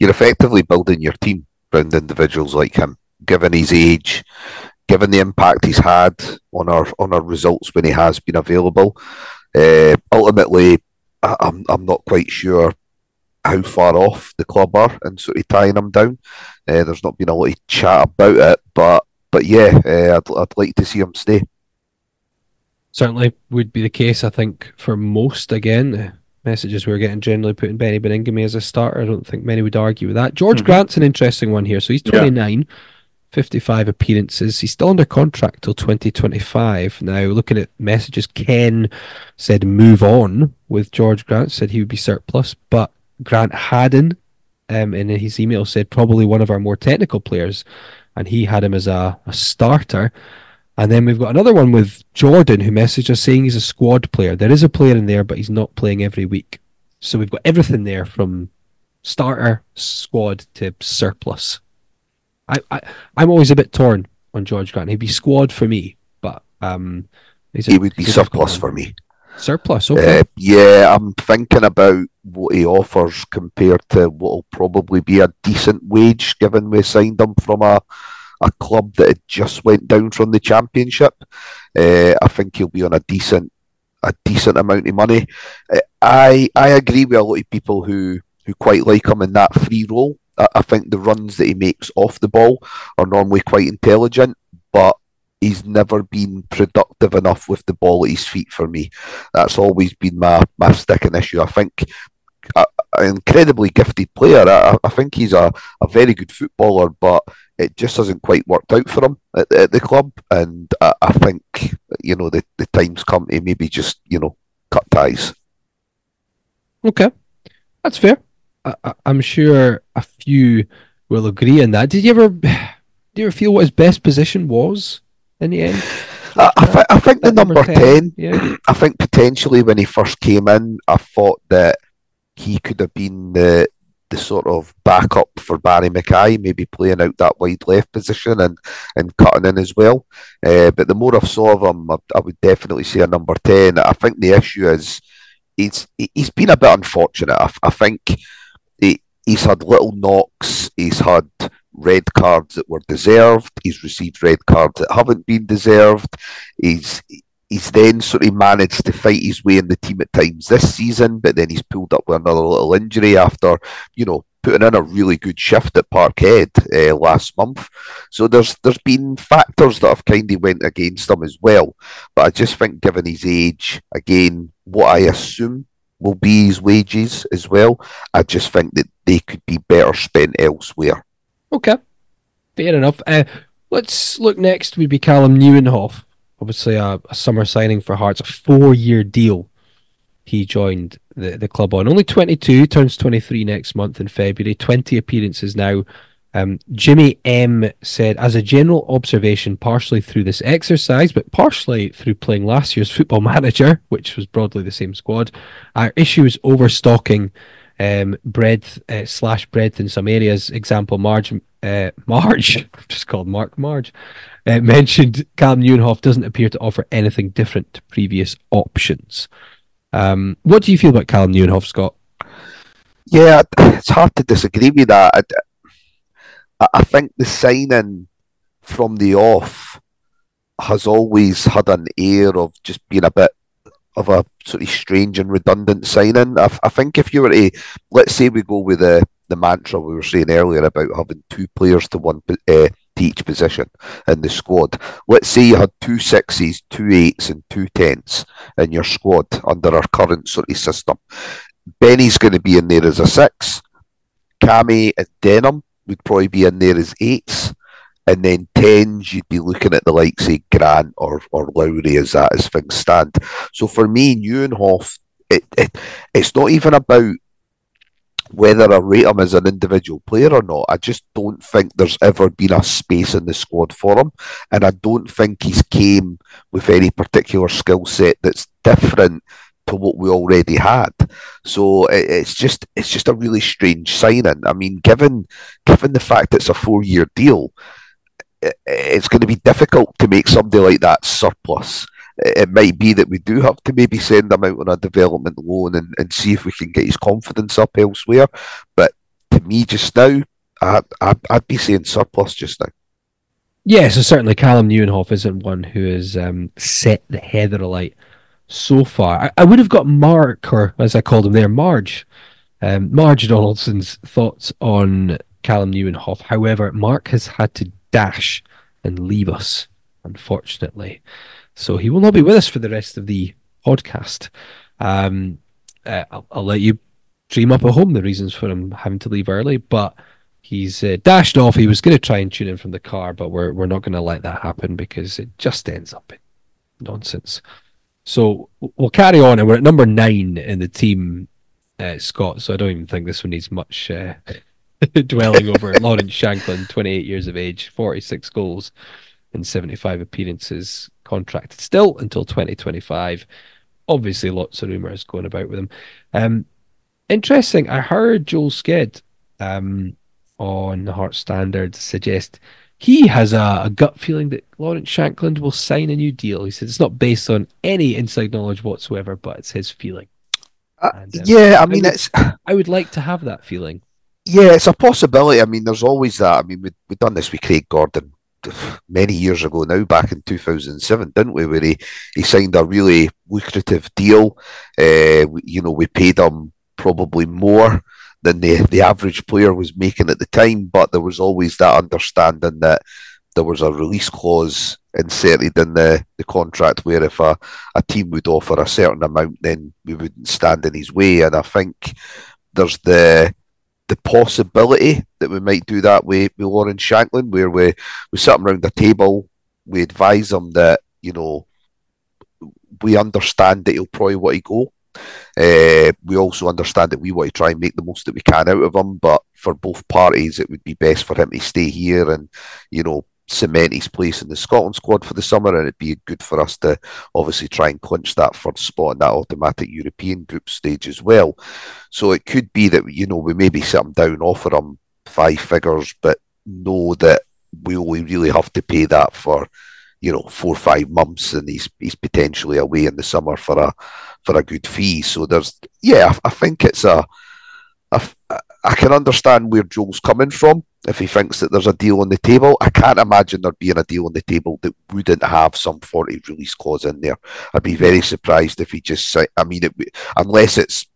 you're effectively building your team around individuals like him, given his age, given the impact he's had on our on our results when he has been available. Uh, ultimately, I, I'm I'm not quite sure how far off the club are and sort of tying him down. Uh, there's not been a lot of chat about it, but but yeah, uh, I'd I'd like to see him stay. Certainly would be the case, I think, for most. Again, messages we are getting generally putting Beni Baningime as a starter. I don't think many would argue with that. Jorge Mhm. Grant's an interesting one here. So he's 29, 55 appearances. He's still under contract till 2025. Now, looking at messages, Ken said move on with Jorge Grant, said he would be surplus, but Grant Haddon um, in his email said probably one of our more technical players, and he had him as a, a starter. And then we've got another one with Jordan who messaged us saying he's a squad player. There is a player in there, but he's not playing every week. So we've got everything there from starter, squad to surplus. I, I I'm always a bit torn on Jorge Grant. He'd be squad for me, but um, he's a- He would be surplus for me. Surplus, okay. Uh, yeah, I'm thinking about what he offers compared to what will probably be a decent wage, given we signed him from a a club that had just went down from the championship. Uh, I think he'll be on a decent a decent amount of money. Uh, I I agree with a lot of people who who quite like him in that free role. I, I think the runs that he makes off the ball are normally quite intelligent, but he's never been productive enough with the ball at his feet for me. That's always been my, my sticking issue. I think an incredibly gifted player. I, I think he's a, a very good footballer, but it just hasn't quite worked out for him at, at the club. And I, I think, you know, the, the time's come to maybe just, you know, cut ties. Okay, that's fair. I, I, I'm sure a few will agree on that. Did you ever, did you ever feel what his best position was in the end? I, I, thi- I think the At number 10, yeah. I think potentially when he first came in, I thought that he could have been the the sort of backup for Barrie McKay, maybe playing out that wide left position and, and cutting in as well. Uh, but the more I've saw of him, I, I would definitely say a number ten. I think the issue is he's he's been a bit unfortunate. I, I think he, he's had little knocks. He's had red cards that were deserved. He's received red cards that haven't been deserved. He's he's then sort of managed to fight his way in the team at times this season, but then he's pulled up with another little injury after, you know, putting in a really good shift at Parkhead uh, last month. So there's there's been factors that have kind of went against him as well. But I just think, given his age, again, what I assume will be his wages as well, I just think that they could be better spent elsewhere. Okay, fair enough. Uh, let's look next. Would be Calem Nieuwenhof. Obviously, a, a summer signing for Hearts, a four-year deal. He joined the, the club on only 22, turns 23 next month in February. 20 appearances now. Um, Jimmy M said, as a general observation, partially through this exercise, but partially through playing last year's Football Manager, which was broadly the same squad, our issue is overstocking um, breadth uh, slash breadth in some areas. Example, Marge, uh, Marge, just called Mark Marge, uh, mentioned Calem Nieuwenhof doesn't appear to offer anything different to previous options. Um, what do you feel about Calem Nieuwenhof, Scott? Yeah, it's hard to disagree with that. I, I think the signing from the off has always had an air of just being a bit of a sort of strange and redundant signing. I, I think if you were to, let's say we go with the the mantra we were saying earlier about having two players to one uh, each position in the squad. Let's say you had two sixes, two eights, and two tens in your squad under our current sort of system. Beni's going to be in there as a six. Cammy and Denholm would probably be in there as eights. And then tens, you'd be looking at the likes of Grant or, or Lowry as that as things stand. So for me, Nieuwenhof, it, it it's not even about whether I rate him as an individual player or not. I just don't think there's ever been a space in the squad for him. And I don't think he's came with any particular skill set that's different to what we already had. So it's just it's just a really strange signing. I mean, given given the fact it's a four year deal, it's going to be difficult to make somebody like that surplus. It might be that we do have to maybe send him out on a development loan and, and see if we can get his confidence up elsewhere. But to me, just now, I, I, I'd be saying surplus just now. Yeah, so certainly Calem Nieuwenhof isn't one who has um, set the heather alight so far. I, I, would have got Mark, or as I called him there, Marge, um, Marge Donaldson's thoughts on Calem Nieuwenhof. However, Mark has had to dash and leave us, unfortunately. So he will not be with us for the rest of the podcast. Um, uh, I'll, I'll, let you dream up at home the reasons for him having to leave early, but he's uh, dashed off. He was going to try and tune in from the car, but we're we're not going to let that happen because it just ends up in nonsense. So we'll carry on, and we're at number nine in the team, uh, Scott. So I don't even think this one needs much uh, dwelling over. Lawrence Shankland, 28 years of age, 46 goals in 75 appearances, contracted still until 2025. Obviously, lots of rumours going about with him. Um, interesting. I heard Joel Sked um, on the Heart Standard suggest he has a, a, gut feeling that Lawrence Shankland will sign a new deal. He said it's not based on any inside knowledge whatsoever, but it's his feeling. Uh, and, um, yeah, I mean, I would, it's. I would like to have that feeling. Yeah, it's a possibility. I mean, there's always that. I mean, we we've done this with Craig Gordon many years ago now, back in 2007, didn't we? Where he, he signed a really lucrative deal. Uh, you know, we paid him probably more than the, the average player was making at the time, but there was always that understanding that there was a release clause inserted in the, the contract where if a, a team would offer a certain amount, then we wouldn't stand in his way. And I think there's the the possibility that we might do that with, with Lawrence Shankland, where we, we sit him around the table, we advise him that, you know, we understand that he'll probably want to go. Uh, we also understand that we want to try and make the most that we can out of him, but for both parties, it would be best for him to stay here and, you know, cement his place in the Scotland squad for the summer, and it'd be good for us to obviously try and clinch that first spot in that automatic European group stage as well. So it could be that you know we maybe sit him down, offer him five figures, but know that we only really have to pay that for you know four or five months, and he's he's potentially away in the summer for a for a good fee. So there's yeah, I, I think it's a, a I can understand where Joel's coming from if he thinks that there's a deal on the table. I can't imagine there being a deal on the table that wouldn't have some 40 release clause in there. I'd be very surprised if he just say, I mean, it, unless it's,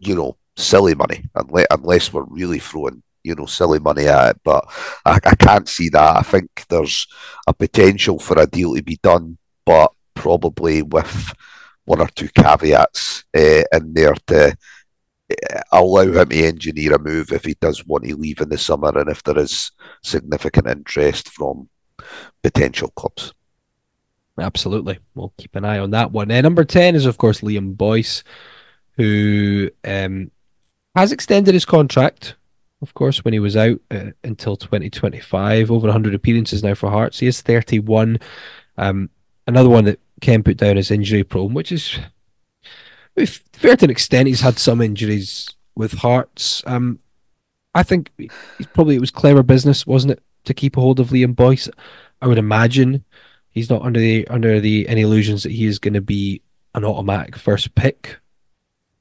you know, silly money, unless, unless we're really throwing, you know, silly money at it. But I, I can't see that. I think there's a potential for a deal to be done, but probably with one or two caveats uh, in there to allow him to engineer a move if he does want to leave in the summer and if there is significant interest from potential clubs. Absolutely. We'll keep an eye on that one. Uh, number 10 is, of course, Liam Boyce, who um, has extended his contract, of course, when he was out uh, until 2025. Over 100 appearances now for Hearts. He is 31. Um, another one that Ken put down as injury prone, which is fair to an extent, he's had some injuries with Hearts. Um, I think probably it was clever business, wasn't it, to keep a hold of Liam Boyce? I would imagine he's not under the under the any illusions that he is going to be an automatic first pick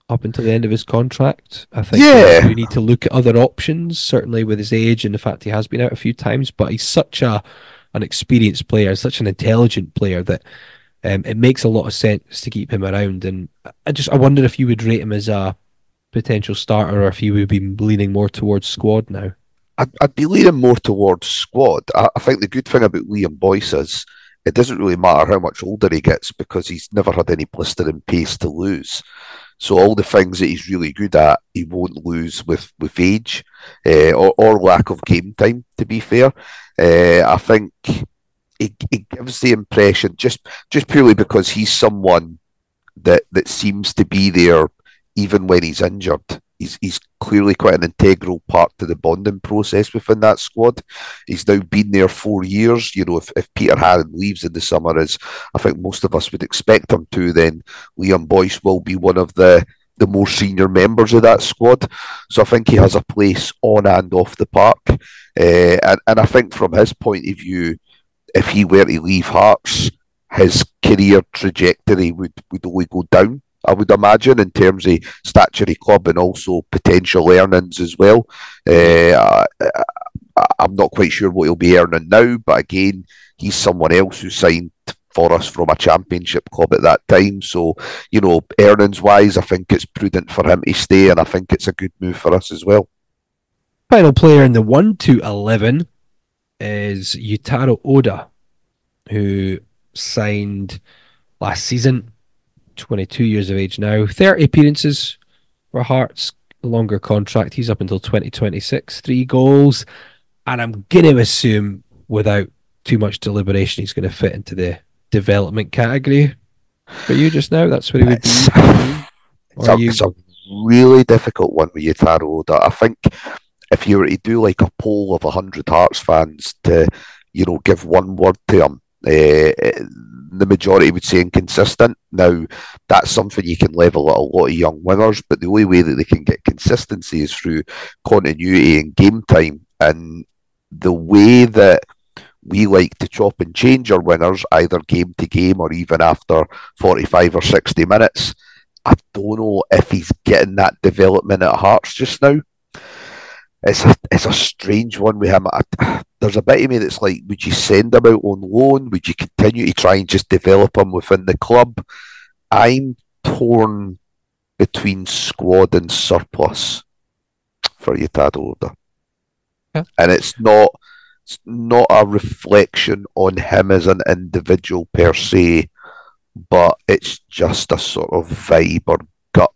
up until the end of his contract. I think yeah. we need to look at other options, certainly with his age and the fact he has been out a few times. But he's such a an experienced player, such an intelligent player that um, it makes a lot of sense to keep him around. And I just I wonder if you would rate him as a potential starter or if he would be leaning more towards squad now. I'd, I'd be leaning more towards squad. I, I think the good thing about Liam Boyce is it doesn't really matter how much older he gets because he's never had any blistering pace to lose. So all the things that he's really good at, he won't lose with with age uh, or, or lack of game time. To be fair, uh, I think it, it gives the impression just just purely because he's someone that that seems to be there even when he's injured he's he's clearly quite an integral part to the bonding process within that squad. He's now been there four years. You know, if, if Peter Haring leaves in the summer, as I think most of us would expect him to, then Liam Boyce will be one of the the more senior members of that squad. So I think he has a place on and off the park. Uh, and, and I think from his point of view, if he were to leave Hearts, his career trajectory would, would only go down. I would imagine, in terms of statutory club and also potential earnings as well. Uh, I, am not quite sure what he'll be earning now, but again, he's someone else who signed for us from a championship club at that time. So, you know, earnings wise, I think it's prudent for him to stay, and I think it's a good move for us as well. Final player in the 1 to 11 is Yutaro Oda, who signed last season 22 years of age now. 30 appearances for Hearts, longer contract. He's up until 2026. Three goals. And I'm going to assume, without too much deliberation, he's going to fit into the development category for you just now. That's what he would be. It's, a, you... it's a really difficult one with Yutaro. That I think if you were to do like a poll of 100 Hearts fans to, you know, give one word to him, uh, the majority would say inconsistent. Now, that's something you can level at a lot of young winners, but the only way that they can get consistency is through continuity and game time. And the way that we like to chop and change our winners, either game to game or even after 45 or 60 minutes, I don't know if he's getting that development at Hearts just now it's a it's a strange one with him. I, there's a bit of me that's like, would you send him out on loan? Would you continue to try and just develop him within the club? I'm torn between squad and surplus for Yutaro Oda. Yeah. And it's not it's not a reflection on him as an individual per se, but it's just a sort of vibe or gut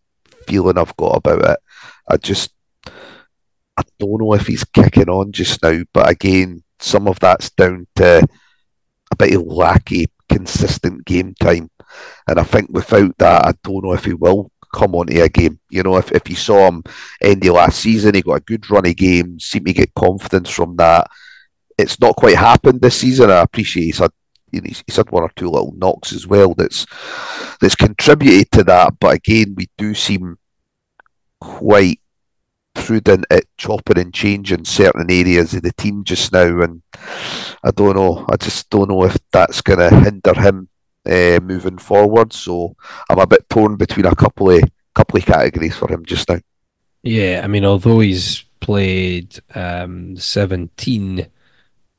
feeling I've got about it. I just I don't know if he's kicking on just now, but again, some of that's down to a bit of lacky, consistent game time. And I think without that, I don't know if he will come onto a game. You know, if, if you saw him end the last season, he got a good run of games, seemed to get confidence from that. It's not quite happened this season. I appreciate he's had he's had one or two little knocks as well that's that's contributed to that. But again, we do seem quite prudent at chopping and changing certain areas of the team just now, and I don't know. I just don't know if that's going to hinder him uh, moving forward. So I'm a bit torn between a couple of couple of categories for him just now. Yeah, I mean, although he's played um, 17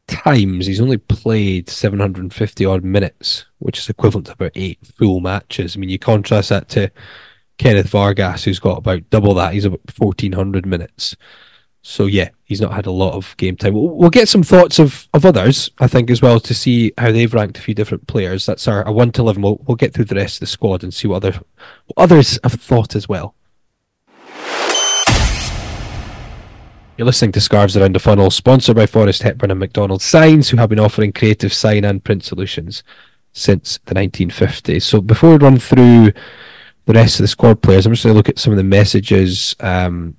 times, he's only played 750 odd minutes, which is equivalent to about eight full matches. I mean, you contrast that to Kenneth Vargas, who's got about double that. He's about 1,400 minutes. So, yeah, he's not had a lot of game time. We'll, we'll, get some thoughts of, of others, I think, as well, to see how they've ranked a few different players. That's our, our 1 to 11. We'll, we'll get through the rest of the squad and see what, other, what others have thought as well. You're listening to Scarves Around the Funnel, sponsored by Forrest Hepburn and McDonald Signs, who have been offering creative sign and print solutions since the 1950s. So before we run through the rest of the squad players. I'm just going to look at some of the messages um,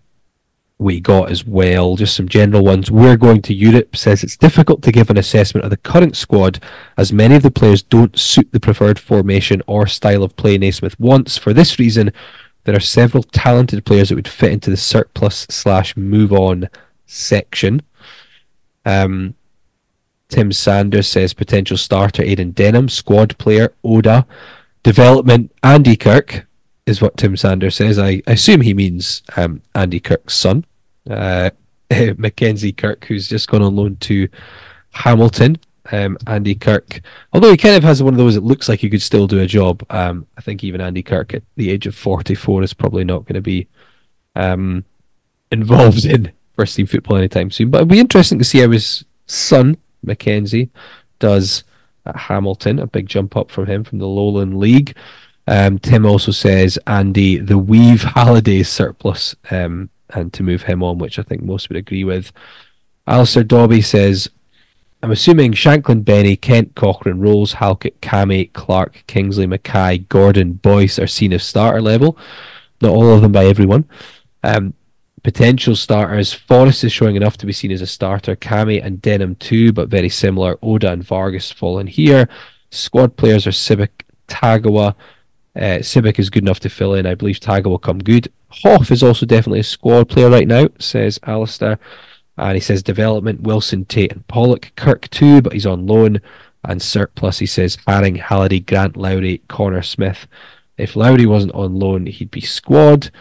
we got as well, just some general ones. We're going to Europe says it's difficult to give an assessment of the current squad as many of the players don't suit the preferred formation or style of play Naismith wants. For this reason, there are several talented players that would fit into the surplus slash move on section. Um, Tim Sanders says potential starter Aidan Denholm, squad player Oda, development Andy Kirk, is what Tim Sanders says. I, I assume he means um, Andy Kirk's son, uh, Mackenzie Kirk, who's just gone on loan to Hamilton. Um, Andy Kirk, although he kind of has one of those it looks like he could still do a job, um, I think even Andy Kirk at the age of 44 is probably not going to be um, involved in first team football anytime soon. But it'll be interesting to see how his son Mackenzie does at Hamilton. A big jump up from him from the Lowland League. Um, Tim also says Andy the Weave Halliday surplus um, and to move him on, which I think most would agree with. Alistair Dobby says I'm assuming Shankland, Beni, Kent, Cochrane, Rowles, Halkett, Cammy, Clark, Kingsley, McKay, Gordon, Boyce are seen as starter level. Not all of them by everyone. Um, potential starters. Forrest is showing enough to be seen as a starter. Cammy and Denholm too, but very similar. Oda and Vargas fall in here. Squad players are Sibbick, Tagawa. Uh, Sibbick is good enough to fill in. I believe Tagawa will come good. Hoff is also definitely a squad player right now, says Alistair. And he says development, Wilson, Tait, and Pollock. Kirk too, but he's on loan. And surplus, he says Haring, Halliday, Grant Lowry, Connor Smith. If Lowry wasn't on loan, he'd be squad.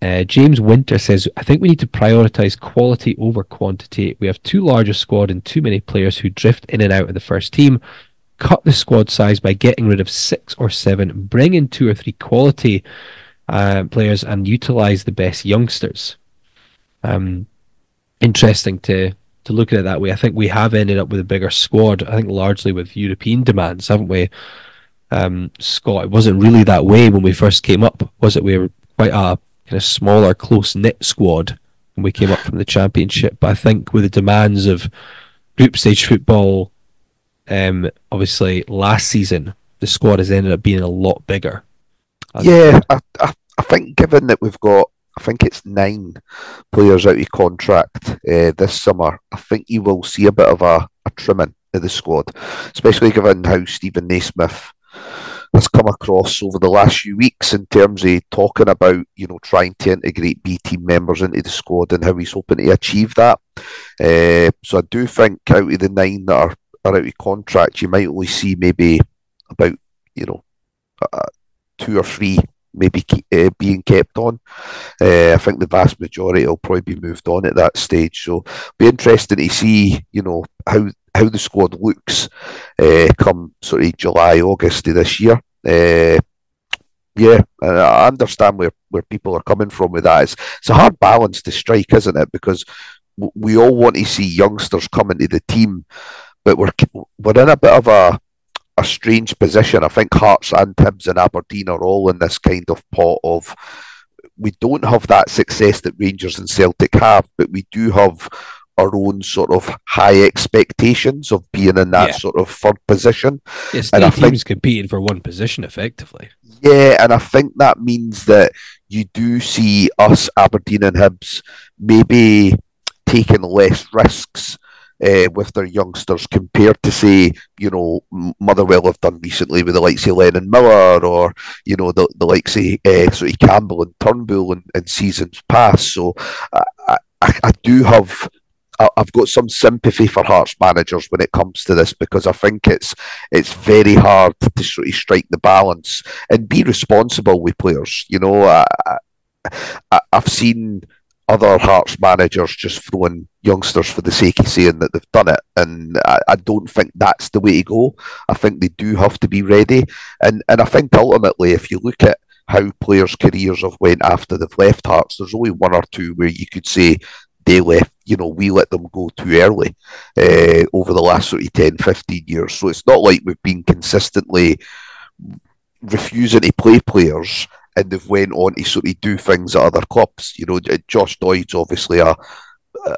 Uh, James Winter says, I think we need to prioritise quality over quantity. We have too large a squad and too many players who drift in and out of the first team. Cut the squad size by getting rid of six or seven, bring in two or three quality uh, players, and utilise the best youngsters. Um, interesting to to look at it that way. I think we have ended up with a bigger squad. I think largely with European demands, haven't we? Um, Scott, it wasn't really that way when we first came up, was it? We were quite a kind of smaller, close knit squad when we came up from the championship. But I think with the demands of group stage football, um, obviously last season the squad has ended up being a lot bigger. Yeah, I, I, I think given that we've got I think it's nine players out of contract uh, this summer. I think you will see a bit of a, a trimming of the squad, especially given how Steven Naismith has come across over the last few weeks in terms of talking about you know trying to integrate B team members into the squad and how he's hoping to achieve that. Uh, so I do think out of the nine that are, are out of contract, you might only see maybe about you know uh, two or three maybe uh, being kept on. Uh, I think the vast majority will probably be moved on at that stage. So be interesting to see, you know, how how the squad looks uh, come sort of July, August of this year. Yeah, I understand where, where people are coming from with that. It's, it's a hard balance to strike, isn't it? Because we all want to see youngsters coming into the team, but we're we're in a bit of a a strange position. I think Hearts and Hibs and Aberdeen are all in this kind of pot of we don't have that success that Rangers and Celtic have, but we do have our own sort of high expectations of being in that yeah. sort of third position. Yes, and I teams think, competing for one position effectively. Yeah, and I think that means that you do see us Aberdeen and Hibs maybe taking less risks uh, with their youngsters compared to say, you know, Motherwell have done recently with the likes of Lennon Miller or, you know, the, the likes of uh, sort of Campbell and Turnbull in, in seasons past. So I, I, I do have I've got some sympathy for Hearts managers when it comes to this because I think it's it's very hard to sort of strike the balance and be responsible with players. You know, I, I, I've seen other Hearts managers just throwing youngsters for the sake of saying that they've done it. And I, I, don't think that's the way to go. I think they do have to be ready. And and I think ultimately, if you look at how players' careers have went after they've left Hearts, there's only one or two where you could say they left, you know, we let them go too early uh, over the last sort of 10, 15 years. So it's not like we've been consistently refusing to play players and they've went on to sort of do things at other clubs. You know, Josh Doig's obviously a,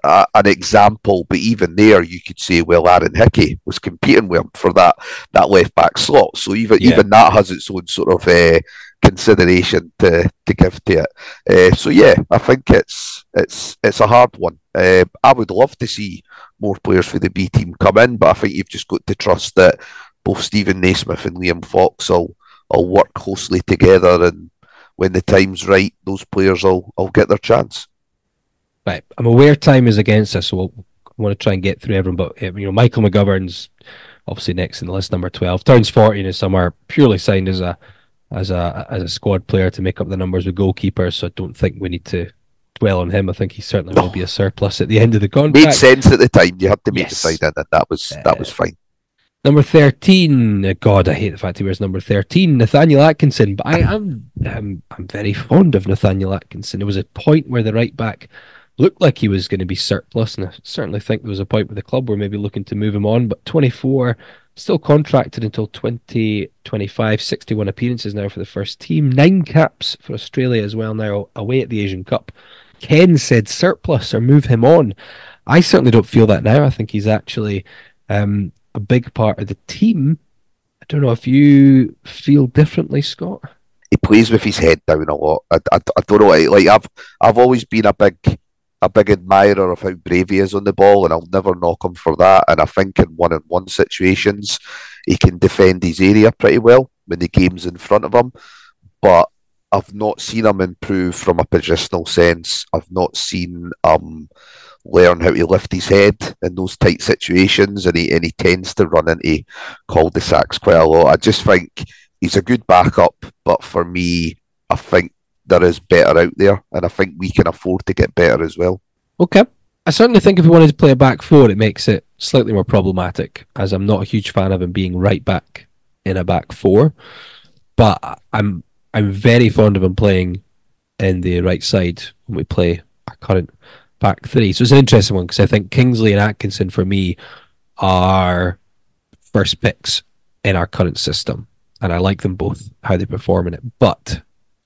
a, an example, but even there, you could say, well, Aaron Hickey was competing with him for that that left back slot. So even yeah. even that has its own sort of uh, consideration to, to give to it. Uh, so yeah, I think it's it's it's a hard one. Uh, I would love to see more players for the B team come in, but I think you've just got to trust that both Steven Naismith and Liam Fox will, will work closely together and when the time's right, those players will, will get their chance. Right. I'm aware time is against us, so we'll, I want to try and get through everyone. But you know, Michael McGovern's obviously next in the list, number twelve, turns forty in the summer, purely signed as a as a as a squad player to make up the numbers with goalkeepers. So I don't think we need to dwell on him. I think he certainly no. will be a surplus at the end of the contract. Made sense at the time. You had to make yes. the sign, and that was uh, that was fine. Number 13. God, I hate the fact he wears number 13. Nathaniel Atkinson. But I am I'm, I'm very fond of Nathaniel Atkinson. There was a point where the right back looked like he was going to be surplus, and I certainly think there was a point with the club where maybe looking to move him on. But 24, still contracted until 2025, 61 appearances now for the first team, nine caps for Australia as well now away at the Asian Cup. Ken said surplus or move him on. I certainly don't feel that now. I think he's actually um, a big part of the team. I don't know if you feel differently, Scott. He plays with his head down a lot. I, I, I don't know. Like I've I've always been a big a big admirer of how brave he is on the ball, and I'll never knock him for that. And I think in one on one situations, he can defend his area pretty well when the game's in front of him. But I've not seen him improve from a positional sense. I've not seen um learn how to lift his head in those tight situations, and he and he tends to run into cul-de-sacs quite a lot. I just think he's a good backup, but for me, I think there is better out there, and I think we can afford to get better as well. Okay. I certainly think if we wanted to play a back four, it makes it slightly more problematic, as I'm not a huge fan of him being right back in a back four. But I'm I'm very fond of him playing in the right side when we play our current back three. So it's an interesting one because I think Kingsley and Atkinson for me are first picks in our current system, and I like them both how they perform in it. But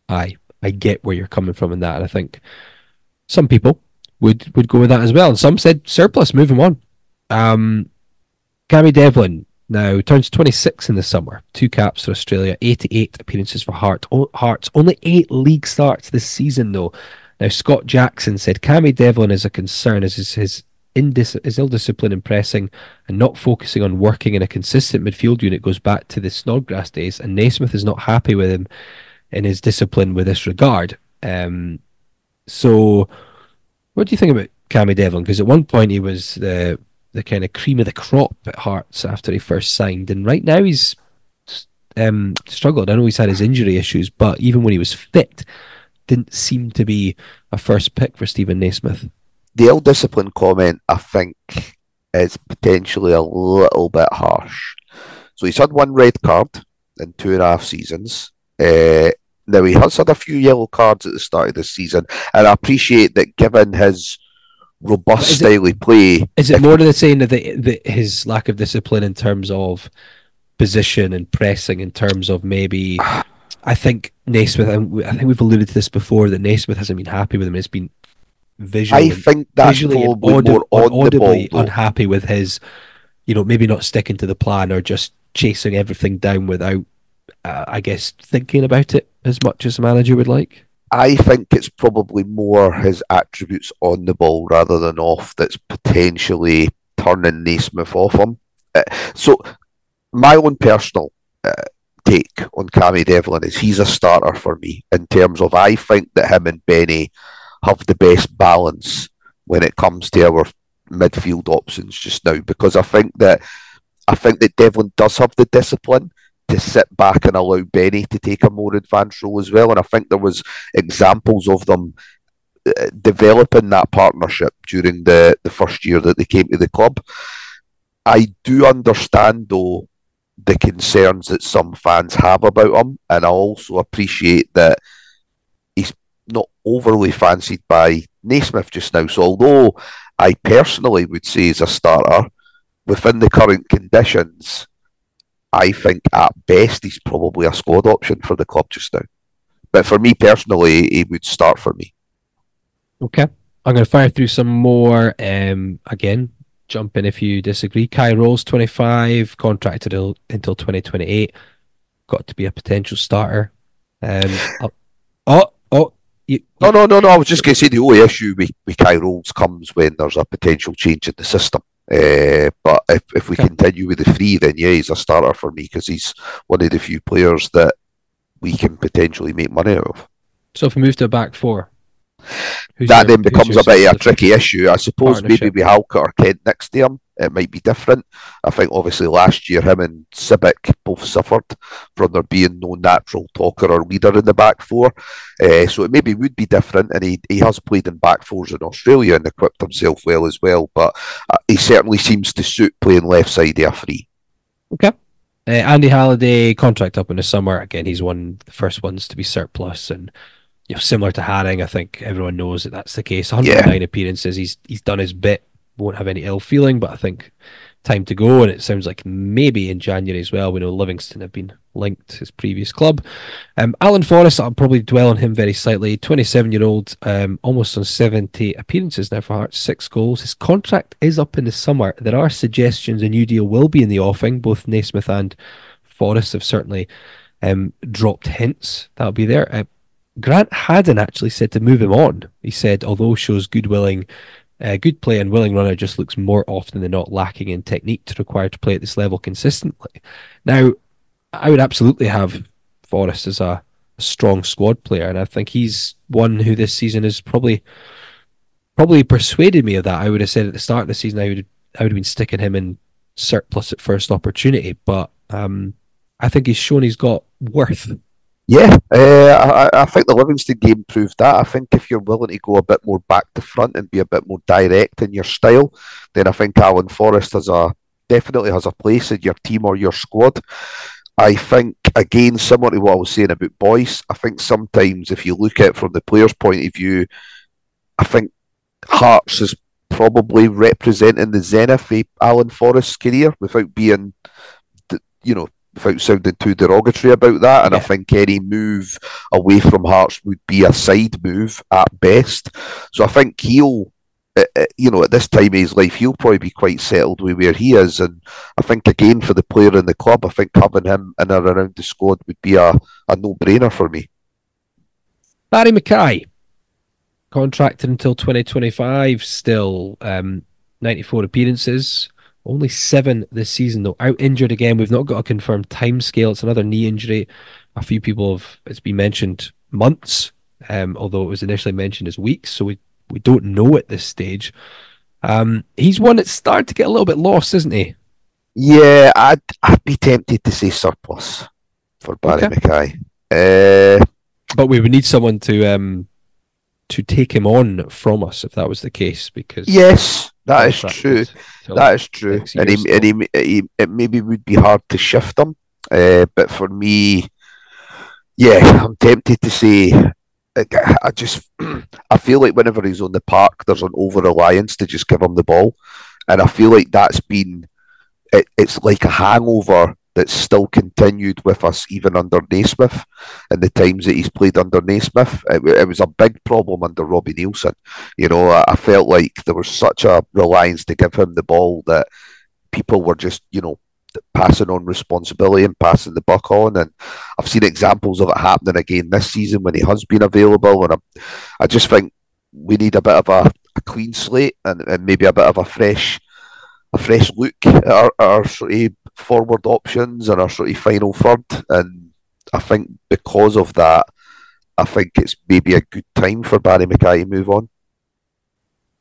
I I get where you're coming from in that, and I think some people would would go with that as well. And some said surplus, him on. Um, Devlin now turns 26 in the summer. Two caps for Australia, 88 appearances for Heart, Hearts. Only eight league starts this season, though. Now, Scott Jackson said Cammy Devlin is a concern as his, his, indis- his ill discipline in pressing and not focusing on working in a consistent midfield unit goes back to the Snodgrass days, and Naismith is not happy with him in his discipline with this regard. Um, so, what do you think about Cammy Devlin? Because at one point he was the the kind of cream of the crop at Hearts after he first signed, and right now he's um, struggled. I know he's had his injury issues, but even when he was fit, didn't seem to be a first pick for Steven Naismith. The ill discipline comment, I think, is potentially a little bit harsh. So he's had one red card in two and a half seasons. Uh, now he has had a few yellow cards at the start of the season, and I appreciate that given his robust style of play. Is it more to the saying that, his lack of discipline in terms of position and pressing, in terms of maybe? I think Naismith. I think we've alluded to this before that Naismith hasn't been happy with him. It's been visually. I think that's visually probably audi- more on audibly ball, unhappy with his. You know, maybe not sticking to the plan or just chasing everything down without, uh, I guess, thinking about it as much as a manager would like. I think it's probably more his attributes on the ball rather than off that's potentially turning Naismith off him. Uh, so, my own personal uh, take on Cammy Devlin is he's a starter for me in terms of I think that him and Beni have the best balance when it comes to our midfield options just now because I think that I think that Devlin does have the discipline to sit back and allow Beni to take a more advanced role as well. And I think there was examples of them uh, developing that partnership during the, the first year that they came to the club. I do understand though the concerns that some fans have about him, and I also appreciate that he's not overly fancied by Naismith just now. So although I personally would say he's a starter within the current conditions, I think at best he's probably a squad option for the club just now. But for me personally, he would start for me. Okay. I'm going to fire through some more. Um, again, jump in if you disagree. Kye Rowles, 25, contracted until 2028. Got to be a potential starter. Um, oh, oh. You, no, no, no, no. I was just going to say the only issue with, with Kye Rowles comes when there's a potential change in the system. Uh, but if, if we okay. continue with the three, then yeah, he's a starter for me because he's one of the few players that we can potentially make money out of. So if we move to a back four, Who's that your, then becomes a bit of a tricky issue. I suppose maybe with Halkett or Kent next to him, it might be different. I think obviously last year him and Sibbick both suffered from there being no natural talker or leader in the back four. Uh, so it maybe would be different. And he, he has played in back fours in Australia and equipped himself well as well. But uh, he certainly seems to suit playing left side of a free. Okay. Uh, Andy Halliday contract up in the summer. Again, he's one of the first ones to be surplus, and you know, similar to Haring, I think everyone knows that that's the case. 109 yeah. appearances. He's he's done his bit. Won't have any ill feeling, but I think time to go, and it sounds like maybe in January as well. We know Livingston have been linked to his previous club. Um, Alan Forrest, I'll probably dwell on him very slightly. 27 year old, um, almost on 70 appearances now for Hearts, six goals. His contract is up in the summer. There are suggestions a new deal will be in the offing. Both Naismith and Forrest have certainly um, dropped hints that'll be there. Uh, Grant Haddon actually said to move him on. He said, although shows good willing uh, good play and willing runner just looks more often than not lacking in technique to require to play at this level consistently. Now, I would absolutely have Forrest as a, strong squad player, and I think he's one who this season has probably probably persuaded me of that. I would have said at the start of the season I would I would have been sticking him in surplus at first opportunity, but um, I think he's shown he's got worth yeah, uh, I, I, think the Livingston game proved that. I think if you're willing to go a bit more back to front and be a bit more direct in your style, then I think Alan Forrest has a definitely has a place in your team or your squad. I think again, similar to what I was saying about Boyce, I think sometimes if you look at it from the player's point of view, I think Hearts is probably representing the zenith of Alan Forrest's career without being, you know, without sounding too derogatory about that. And yeah. I think any move away from Hearts would be a side move at best. So I think he'll, uh, uh, you know, at this time of his life, he'll probably be quite settled with where he is. And I think, again, for the player in the club, I think having him in and around the squad would be a, a no brainer for me. Barrie McKay, contracted until 2025, still um, 94 appearances. Only seven this season, though. Out injured again. We've not got a confirmed time scale. It's another knee injury. A few people have, it's been mentioned months, um, although it was initially mentioned as weeks. So we, we don't know at this stage. Um, he's one that's started to get a little bit lost, isn't he? Yeah, I'd, I'd be tempted to say surplus for Barrie okay. McKay. Uh, but we would need someone to um, to take him on from us if that was the case. Because yes, that is true. That is true. And, he, and he, he, it maybe would be hard to shift him. Uh, but for me, yeah, I'm tempted to say. I just, I feel like whenever he's on the park, there's an over reliance to just give him the ball, and I feel like that's been, it, it's like a hangover that's still continued with us even under Naismith and the times that he's played under Naismith. It, it was a big problem under Robbie Neilson. You know, I, I, felt like there was such a reliance to give him the ball that people were just, you know, passing on responsibility and passing the buck on. And I've seen examples of it happening again this season when he has been available. And I, I just think we need a bit of a, a clean slate and, and maybe a bit of a fresh a fresh look at our, our sort of forward options and our sort of final third. And I think because of that, I think it's maybe a good time for Barrie McKay to move on.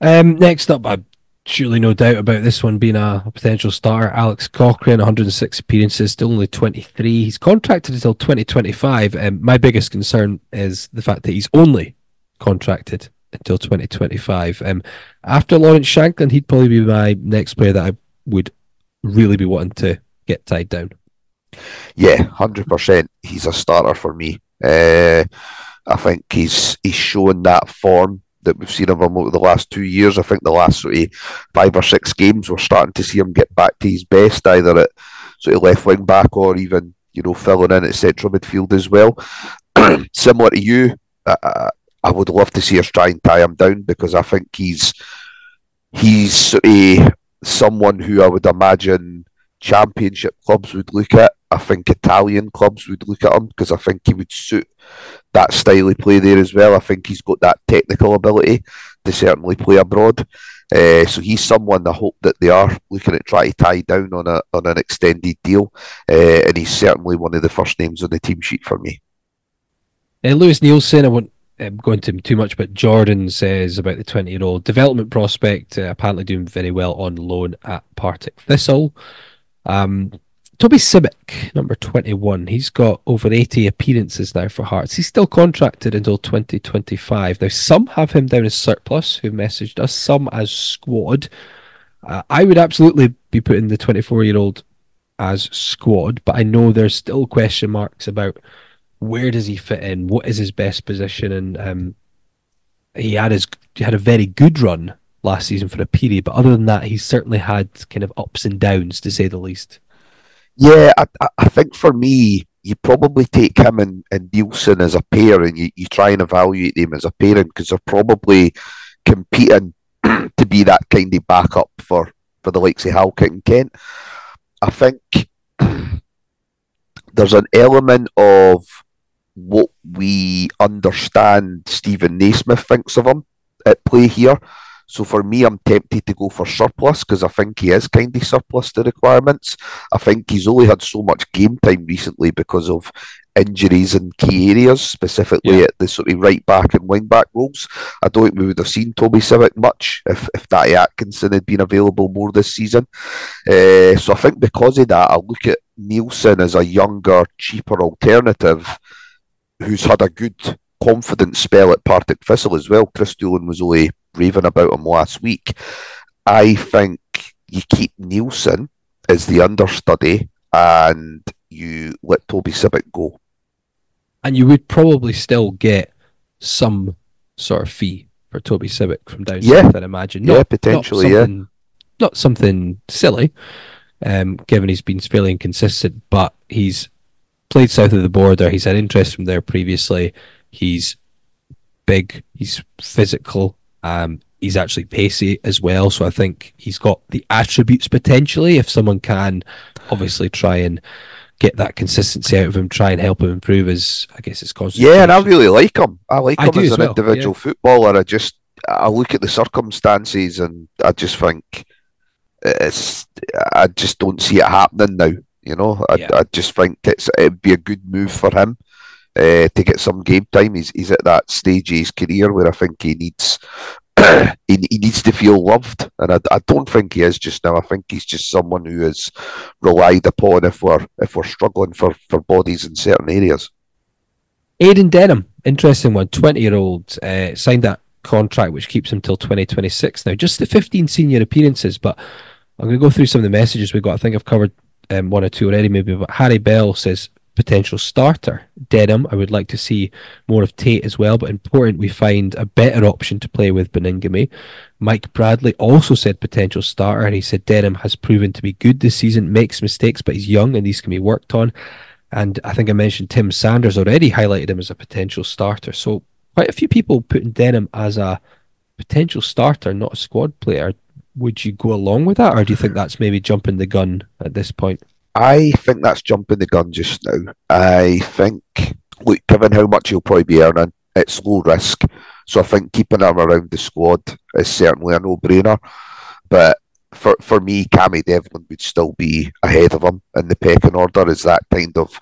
Um, next up, I surely no doubt about this one being a, potential starter. Alex Cochrane, 106 appearances, still only 23. He's contracted until 2025. Um, my biggest concern is the fact that he's only contracted until 2025. Um, after Lawrence Shankland, he'd probably be my next player that I would really be wanting to get tied down. Yeah, hundred percent. He's a starter for me. Uh, I think he's he's shown that form that we've seen of him over the last two years. I think the last sort of five or six games, we're starting to see him get back to his best, either at sort of left wing back or even you know filling in at central midfield as well. Similar to you, uh, I would love to see us try and tie him down because I think he's he's a someone who I would imagine championship clubs would look at. I think Italian clubs would look at him because I think he would suit that style of play there as well. I think he's got that technical ability to certainly play abroad. Uh, so he's someone I hope that they are looking at trying to tie down on a on an extended deal, uh, and he's certainly one of the first names on the team sheet for me. Uh, Lewis Neilson, I want um, go into too much, but Jordan says about the 20 year old development prospect, uh, apparently doing very well on loan at Partick Thistle. Um, Toby Sibbick, number 21, he's got over 80 appearances now for Hearts. He's still contracted until 2025. Now, some have him down as surplus, who messaged us, some as squad. Uh, I would absolutely be putting the 24 year old as squad, but I know there's still question marks about where does he fit in, what is his best position, and um, he had his he had a very good run last season for a period, but other than that, he's certainly had kind of ups and downs to say the least. Yeah, I, I think for me, you probably take him and, and Neilson as a pair and you, you try and evaluate them as a pairing because they're probably competing to be that kind of backup for, for the likes of Halkett and Kent. I think there's an element of what we understand Steven Naismith thinks of him at play here. So for me, I'm tempted to go for surplus because I think he is kind of surplus to requirements. I think he's only had so much game time recently because of injuries in key areas, specifically yeah. at the sort of right back and wing back roles. I don't think we would have seen Toby Sibbick much if, if Natty Atkinson had been available more this season. Uh, so I think because of that, I look at Neilson as a younger, cheaper alternative who's had a good confident spell at Partick Thistle as well. Chris Doolan was only raving about him last week. I think you keep Neilson as the understudy and you let Toby Sibbick go. And you would probably still get some sort of fee for Toby Sibbick from down yeah. south, I'd imagine. Not, yeah, potentially, not yeah. Not something silly, um, given he's been fairly inconsistent, but he's played south of the border. He's had interest from there previously. He's big. He's physical. Um, he's actually pacey as well. So I think he's got the attributes potentially. If someone can, obviously try and get that consistency out of him, try and help him improve his, I guess, his concentration. Yeah, and I really like him. I like him as, as, an well, individual yeah. footballer. I just I look at the circumstances and I just think it's. I just don't see it happening now. You know, I, Yeah. I just think it's it'd be a good move for him uh, to get some game time. He's he's at that stage of his career where I think he needs he, he needs to feel loved, and I, I don't think he is just now. I think he's just someone who is relied upon if we're if we're struggling for, for bodies in certain areas. Aidan Denholm, interesting one, 20 year old, uh, signed that contract which keeps him till 2026 now. Just the 15 senior appearances, but I'm going to go through some of the messages we got. I think I've covered um, one or two already, maybe. But Harry Bell says potential starter. Denholm, I would like to see more of Tait as well, but important we find a better option to play with Baningime. Mike Bradley also said potential starter, and he said Denholm has proven to be good this season, makes mistakes, but he's young and these can be worked on. And I think I mentioned Tim Sanders already highlighted him as a potential starter. So quite a few people putting Denholm as a potential starter, not a squad player. Would you go along with that, or do you think that's maybe jumping the gun at this point? I think that's jumping the gun just now. I think, look, given how much he'll probably be earning, it's low risk. So I think keeping him around the squad is certainly a no-brainer. But for for me, Cammy Devlin would still be ahead of him in the pecking order as that kind of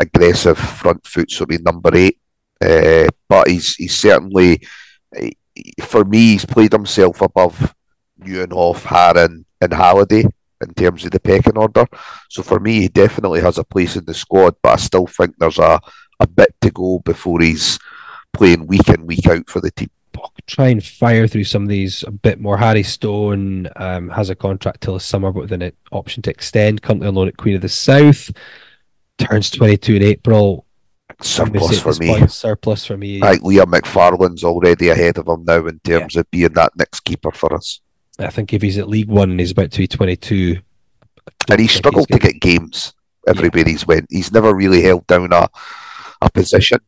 aggressive front foot, so be number eight. Uh, but he's he's certainly, for me, he's played himself above Nieuwenhof, Haring, and Halliday in terms of the pecking order. So for me, he definitely has a place in the squad, but I still think there's a, a bit to go before he's playing week in, week out for the team. try and fire through some of these a bit more. Harry Stone um, has a contract till the summer, but with an option to extend. Currently on loan at Queen of the South. Turns 22 in April. I'm gonna say Surplus for me. point, surplus for me. I think Liam McFarlane's already ahead of him now in terms of being that next keeper for us. I think if he's at League One and he's about to be 22, And he struggled to get games everywhere he's went. He's never really held down a, a position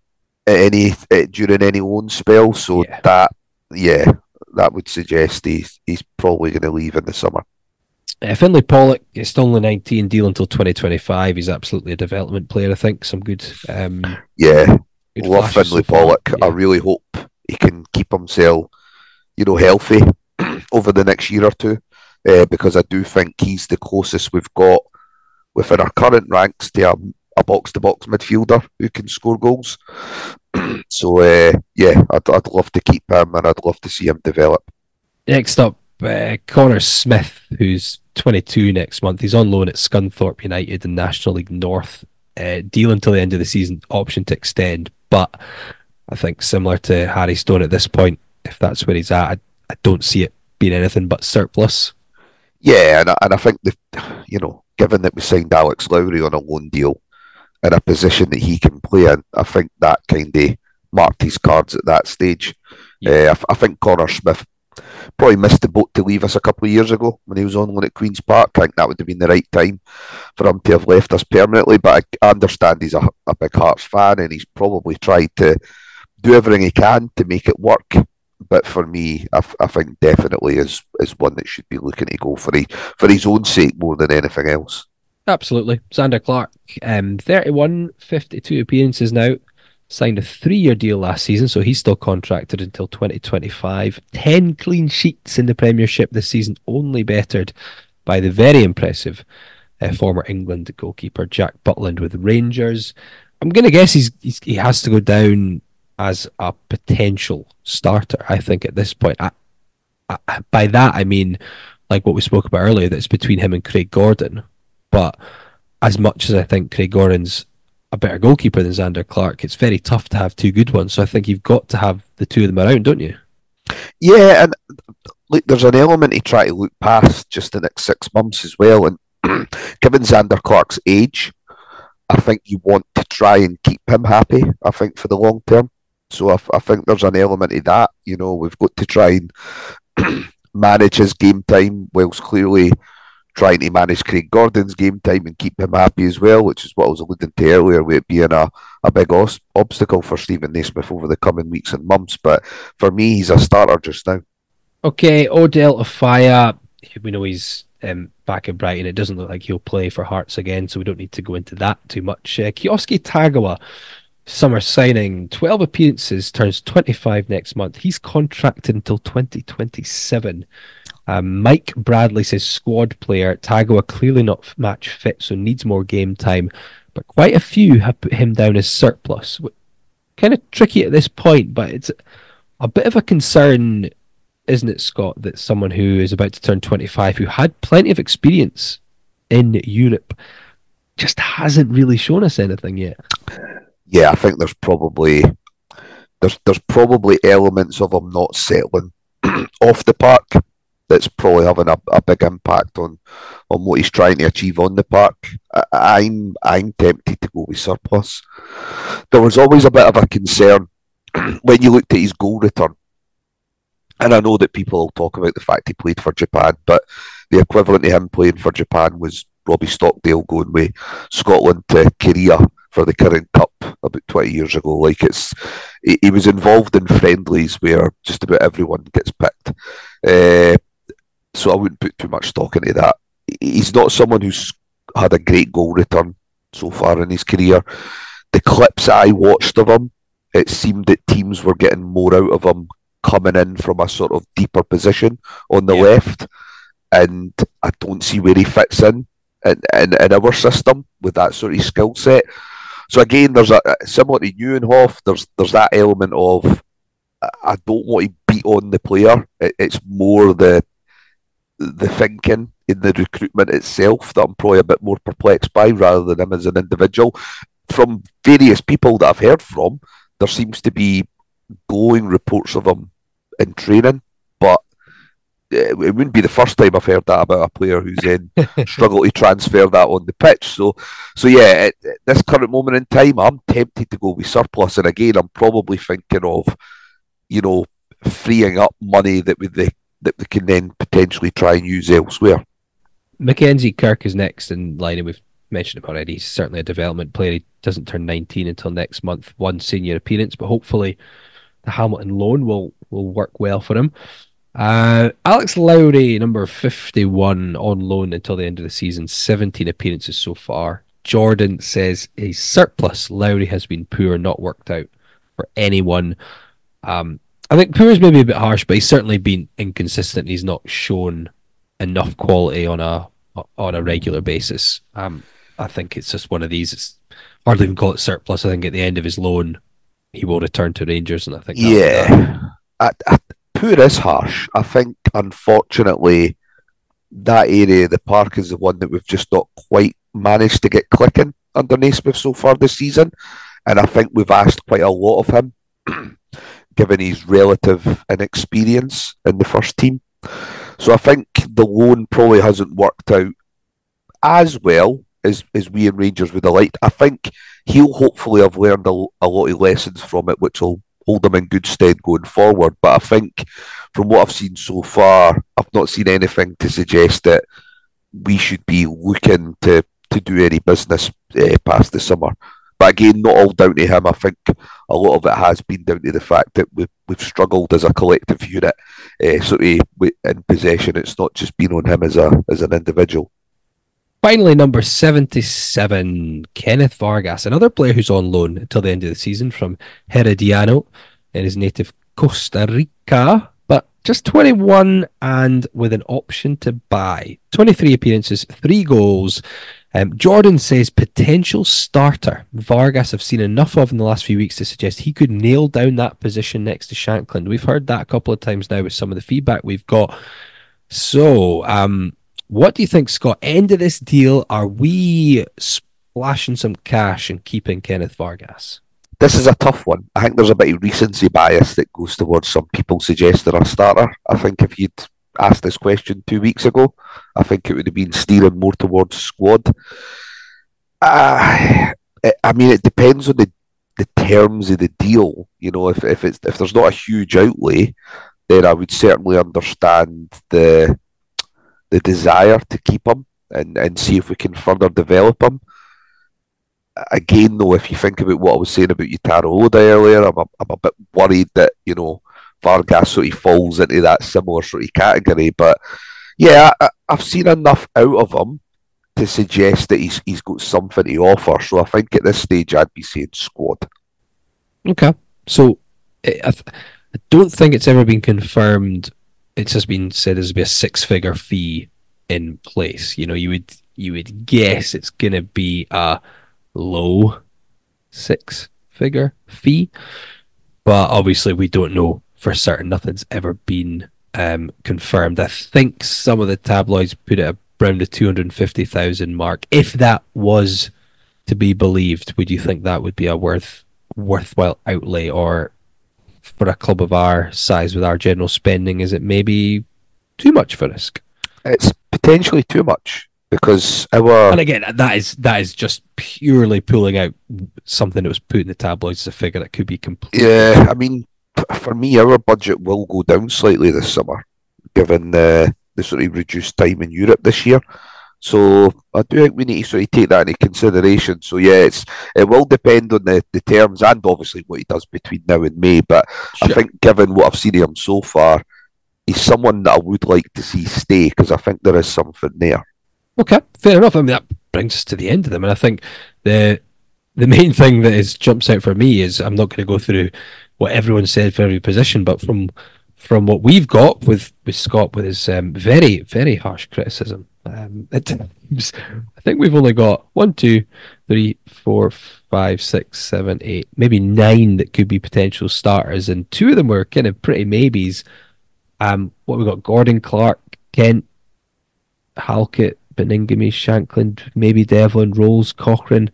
at any eh, during any loan spell. So Yeah. that, yeah, that would suggest he's he's probably going to leave in the summer. Uh, Finlay Pollock is still only 19, deal until 2025. He's absolutely a development player, I think. Some good. Um, Yeah, good love Finlay so. Pollock. I really hope he can keep himself, you know, healthy over the next year or two, uh, because I do think he's the closest we've got within our current ranks to a, a box-to-box midfielder who can score goals. so uh, yeah, I'd, I'd love to keep him, and I'd love to see him develop. Next up, uh, Connor Smith, who's 22 next month. He's on loan at Scunthorpe United in National League North. Uh, deal until the end of the season, option to extend. But I think similar to Harry Stone at this point, if that's where he's at, I, I don't see it being anything but surplus. Yeah, and I, and I think the, you know, given that we signed Alex Lowry on a loan deal in a position that he can play in, I think that kind of marked his cards at that stage. Yeah. Uh, I, I, think Connor Smith probably missed the boat to leave us a couple of years ago when he was on loan at Queen's Park. I think that would have been the right time for him to have left us permanently. But I, I understand he's a, a big Hearts fan and he's probably tried to do everything he can to make it work. But for me, I, I think definitely is is one that should be looking to go for, he, for his own sake more than anything else. Absolutely. Zander Clark, um, 31, 52 appearances now signed a three year deal last season, so he's still contracted until 2025. 10 clean sheets in the Premiership this season, only bettered by the very impressive uh, former England goalkeeper Jack Butland with Rangers. I'm going to guess he's, he's, he has to go down as a potential starter, I think, at this point. I, I, by that, I mean, like what we spoke about earlier, that's between him and Craig Gordon. But as much as I think Craig Gordon's a better goalkeeper than Zander Clark, it's very tough to have two good ones. So I think you've got to have the two of them around, don't you? Yeah, and look, there's an element to try to look past just the next six months as well. And given Zander Clark's age, I think you want to try and keep him happy. I think for the long term. So I, I think there's an element of that. You know, we've got to try and manage his game time whilst clearly trying to manage Craig Gordon's game time and keep him happy as well, which is what I was alluding to earlier, with it being a, a big os- obstacle for Steven Naismith over the coming weeks and months. But for me, he's a starter just now. Okay, Odel Offiah, we know he's um, back in Brighton. It doesn't look like he'll play for Hearts again, so we don't need to go into that too much. Uh, Kyosuke Tagawa, summer signing, 12 appearances, turns 25 next month. He's contracted until 2027. Um, Mike Bradley says squad player. Tagawa clearly not match fit, so needs more game time. But quite a few have put him down as surplus. Kind of tricky at this point, but it's a bit of a concern, isn't it, Scott, that someone who is about to turn 25, who had plenty of experience in Europe, just hasn't really shown us anything yet. Yeah, I think there's probably there's there's probably elements of him not settling off the park that's probably having a, a big impact on on what he's trying to achieve on the park. I, am I'm, I'm tempted to go with surplus. There was always a bit of a concern when you looked at his goal return. And I know that people talk about the fact he played for Japan, but the equivalent to him playing for Japan was Robbie Stockdale going with Scotland to Korea for the Kirin Cup about 20 years ago. Like it's, he, he was involved in friendlies where just about everyone gets picked. Uh, so I wouldn't put too much stock into that. He's not someone who's had a great goal return so far in his career. The clips I watched of him, it seemed that teams were getting more out of him coming in from a sort of deeper position on the yeah. left, and I don't see where he fits in in, in, in our system with that sort of skill set. So again, there's a similar to Nieuwenhof. There's there's that element of I don't want to beat on the player. It, it's more the the thinking in the recruitment itself that I'm probably a bit more perplexed by rather than him as an individual. From various people that I've heard from, there seems to be glowing reports of him in training, Uh, it wouldn't be the first time I've heard that about a player who's in struggle to transfer that on the pitch. So, so yeah, at, at this current moment in time, I'm tempted to go with surplus, and again, I'm probably thinking of, you know, freeing up money that the that we can then potentially try and use elsewhere. Mackenzie Kirk is next in line, and we've mentioned him already. He's certainly a development player. He doesn't turn 19 until next month, one senior appearance, but hopefully the Hamilton loan will, will work well for him. Uh, Alex Lowry, number 51, on loan until the end of the season, 17 appearances so far. Jordan says a surplus. Lowry has been poor, not worked out for anyone. Um, I think Poor is maybe a bit harsh, but he's certainly been inconsistent. He's not shown enough quality on a on a regular basis. Um, I think it's just one of these. It's hardly even call it surplus. I think at the end of his loan, he will return to Rangers, and I think yeah, I, I, Poor is harsh. I think unfortunately that area of the park is the one that we've just not quite managed to get clicking under Naismith so far this season, and I think we've asked quite a lot of him. given his relative inexperience in the first team. So I think the loan probably hasn't worked out as well as, as we and Rangers would have liked. I think he'll hopefully have learned a, a lot of lessons from it, which will hold him in good stead going forward. But I think from what I've seen so far, I've not seen anything to suggest that we should be looking to, to do any business uh, past the summer. But again, not all down to him. I think a lot of it has been down to the fact that we've, we've struggled as a collective unit, uh, sort of in possession. It's not just been on him as a as an individual. Finally, number 77, Kenneth Vargas, another player who's on loan until the end of the season from Herediano in his native Costa Rica, but just 21 and with an option to buy. 23 appearances, three goals. Um, Jordan says potential starter. Vargas I've seen enough of in the last few weeks to suggest he could nail down that position next to Shankland. We've heard that a couple of times now with some of the feedback we've got. So, um, what do you think, Scott? End of this deal, are we splashing some cash and keeping Kenneth Vargas? This is a tough one. I think there's a bit of recency bias that goes towards some people suggesting a starter. I think if you'd asked this question two weeks ago, I think it would have been steering more towards squad. Uh, I mean, it depends on the the terms of the deal. You know, if if it's if there's not a huge outlay, then I would certainly understand the the desire to keep him and, and see if we can further develop him. Again, though, if you think about what I was saying about Yutaro Oda earlier, I'm a, I'm a bit worried that, you know, Vargas sort of falls into that similar sort of category. But yeah, I, I've seen enough out of him to suggest that he's he's got something to offer. So I think at this stage I'd be saying squad. Okay, so eh, I, th- I don't think it's ever been confirmed it's just been said there's be a six figure fee in place. You know, you would you would guess it's gonna be a low six figure fee. But obviously we don't know for certain. Nothing's ever been um, confirmed. I think some of the tabloids put it around the two hundred fifty thousand mark. If that was to be believed, would you think that would be a worth worthwhile outlay or for a club of our size with our general spending, is it maybe too much for risk? It's potentially too much because our and again that is that is just purely pulling out something that was put in the tabloids as a figure that could be complete. Yeah, I mean, for me, our budget will go down slightly this summer, given the the sort of reduced time in Europe this year. So I do think we need to sort of take that into consideration. So yeah, it's it will depend on the, the terms and obviously what he does between now and May. But sure. I think given what I've seen of him so far, he's someone that I would like to see stay because I think there is something there. Okay, fair enough. I mean that brings us to the end of them, and I think the the main thing that is jumps out for me is I'm not going to go through what everyone said for every position, but from from what we've got with with Scott with his um, very very harsh criticism um, times. I think we've only got one, two, three, four, five, six, seven, eight, maybe nine that could be potential starters, and two of them were kind of pretty maybes. Um, what we got: Gordon Clark, Kent, Halkett, Baningime, Shankland, maybe Devlin, Rowles, Cochrane.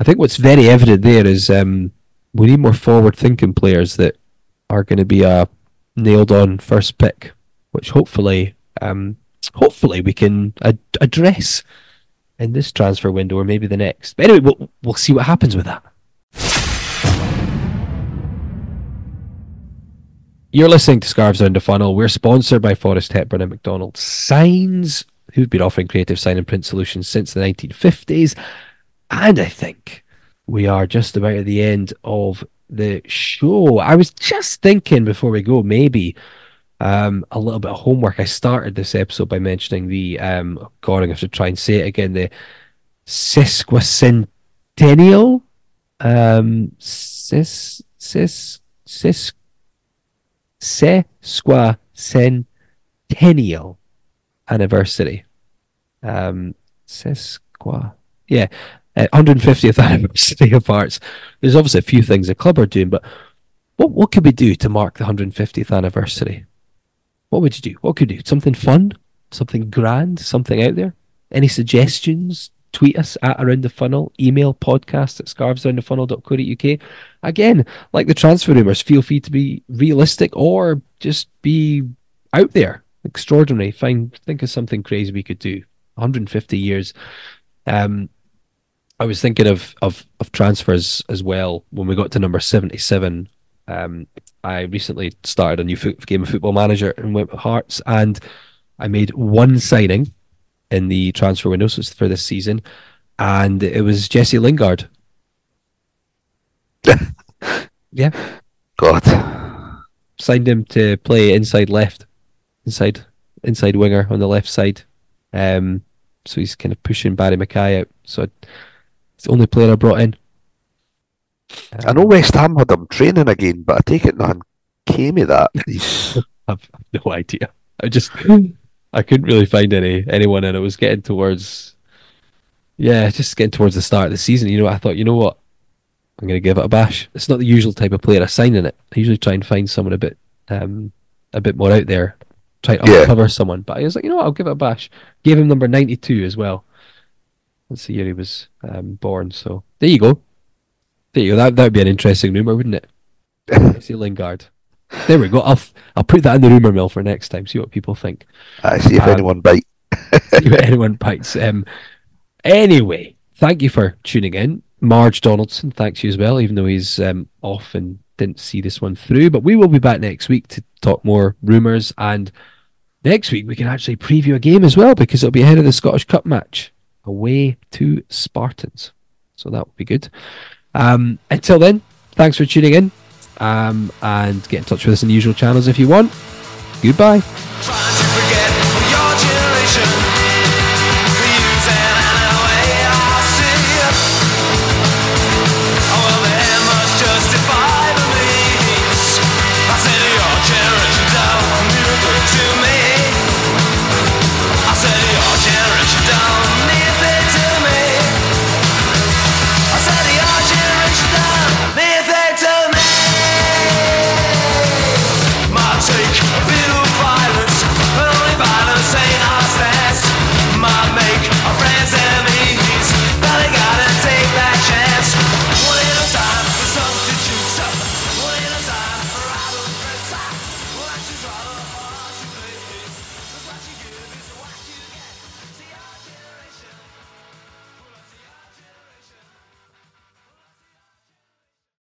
I think what's very evident there is um, we need more forward-thinking players that are going to be a nailed-on first pick, which hopefully um, hopefully we can ad- address in this transfer window or maybe the next. But anyway, we'll, we'll see what happens with that. You're listening to Scarves Around the Funnel. We're sponsored by Forrest Hepburn and McDonald Signs, who've been offering creative sign and print solutions since the 1950s. And I think we are just about at the end of the show. I was just thinking before we go, maybe um, a little bit of homework. I started this episode by mentioning the um, God, I have to try and say it again. The sesquicentennial, um, sis, sis, sis, sesquicentennial anniversary. Um, sesqua, yeah, uh, 150th anniversary of arts. There's obviously a few things the club are doing, but what what could we do to mark the 150th anniversary? What would you do? What could you do? Something fun? Something grand? Something out there? Any suggestions? Tweet us at Around the Funnel, email podcast at scarvesaroundthefunnel.co.uk. Again, like the transfer rumours, feel free to be realistic or just be out there extraordinary. Find think of something crazy we could do. 150 years. Um, I was thinking of, of of transfers as well. When we got to number 77, um, I recently started a new foot, game of Football Manager and went with Hearts, and I made one signing in the transfer window so for this season, and it was Jesse Lingard. yeah, God. signed him to play inside left, inside inside winger on the left side. Um, so he's kind of pushing Barrie McKay out. So it's the only player I brought in. I know West Ham had them training again, but I take it nothing came of that. I've no idea. I just I couldn't really find any anyone, and it was getting towards yeah, just getting towards the start of the season. You know, I thought, you know what, I'm going to give it a bash. It's not the usual type of player I sign in it. I usually try and find someone a bit um a bit more out there, try to Yeah. uncover someone. But I was like, you know what, I'll give it a bash. Gave him number 92 as well. That's the year he was um, born. So there you go. There you go. That that would be an interesting rumor, wouldn't it? Jesse Lingard. There we go. I'll I'll put that in the rumor mill for next time. See what people think. I see if Um, anyone bite. See what anyone bites. Um, anyway, thank you for tuning in, Mark Donaldson. Thanks you as well, even though he's um, off and didn't see this one through. But we will be back next week to talk more rumors, and next week we can actually preview a game as well because it'll be ahead of the Scottish Cup match away to Spartans. So that will be good. Um, until then, thanks for tuning in. Um, and get in touch with us in the usual channels if you want. Goodbye.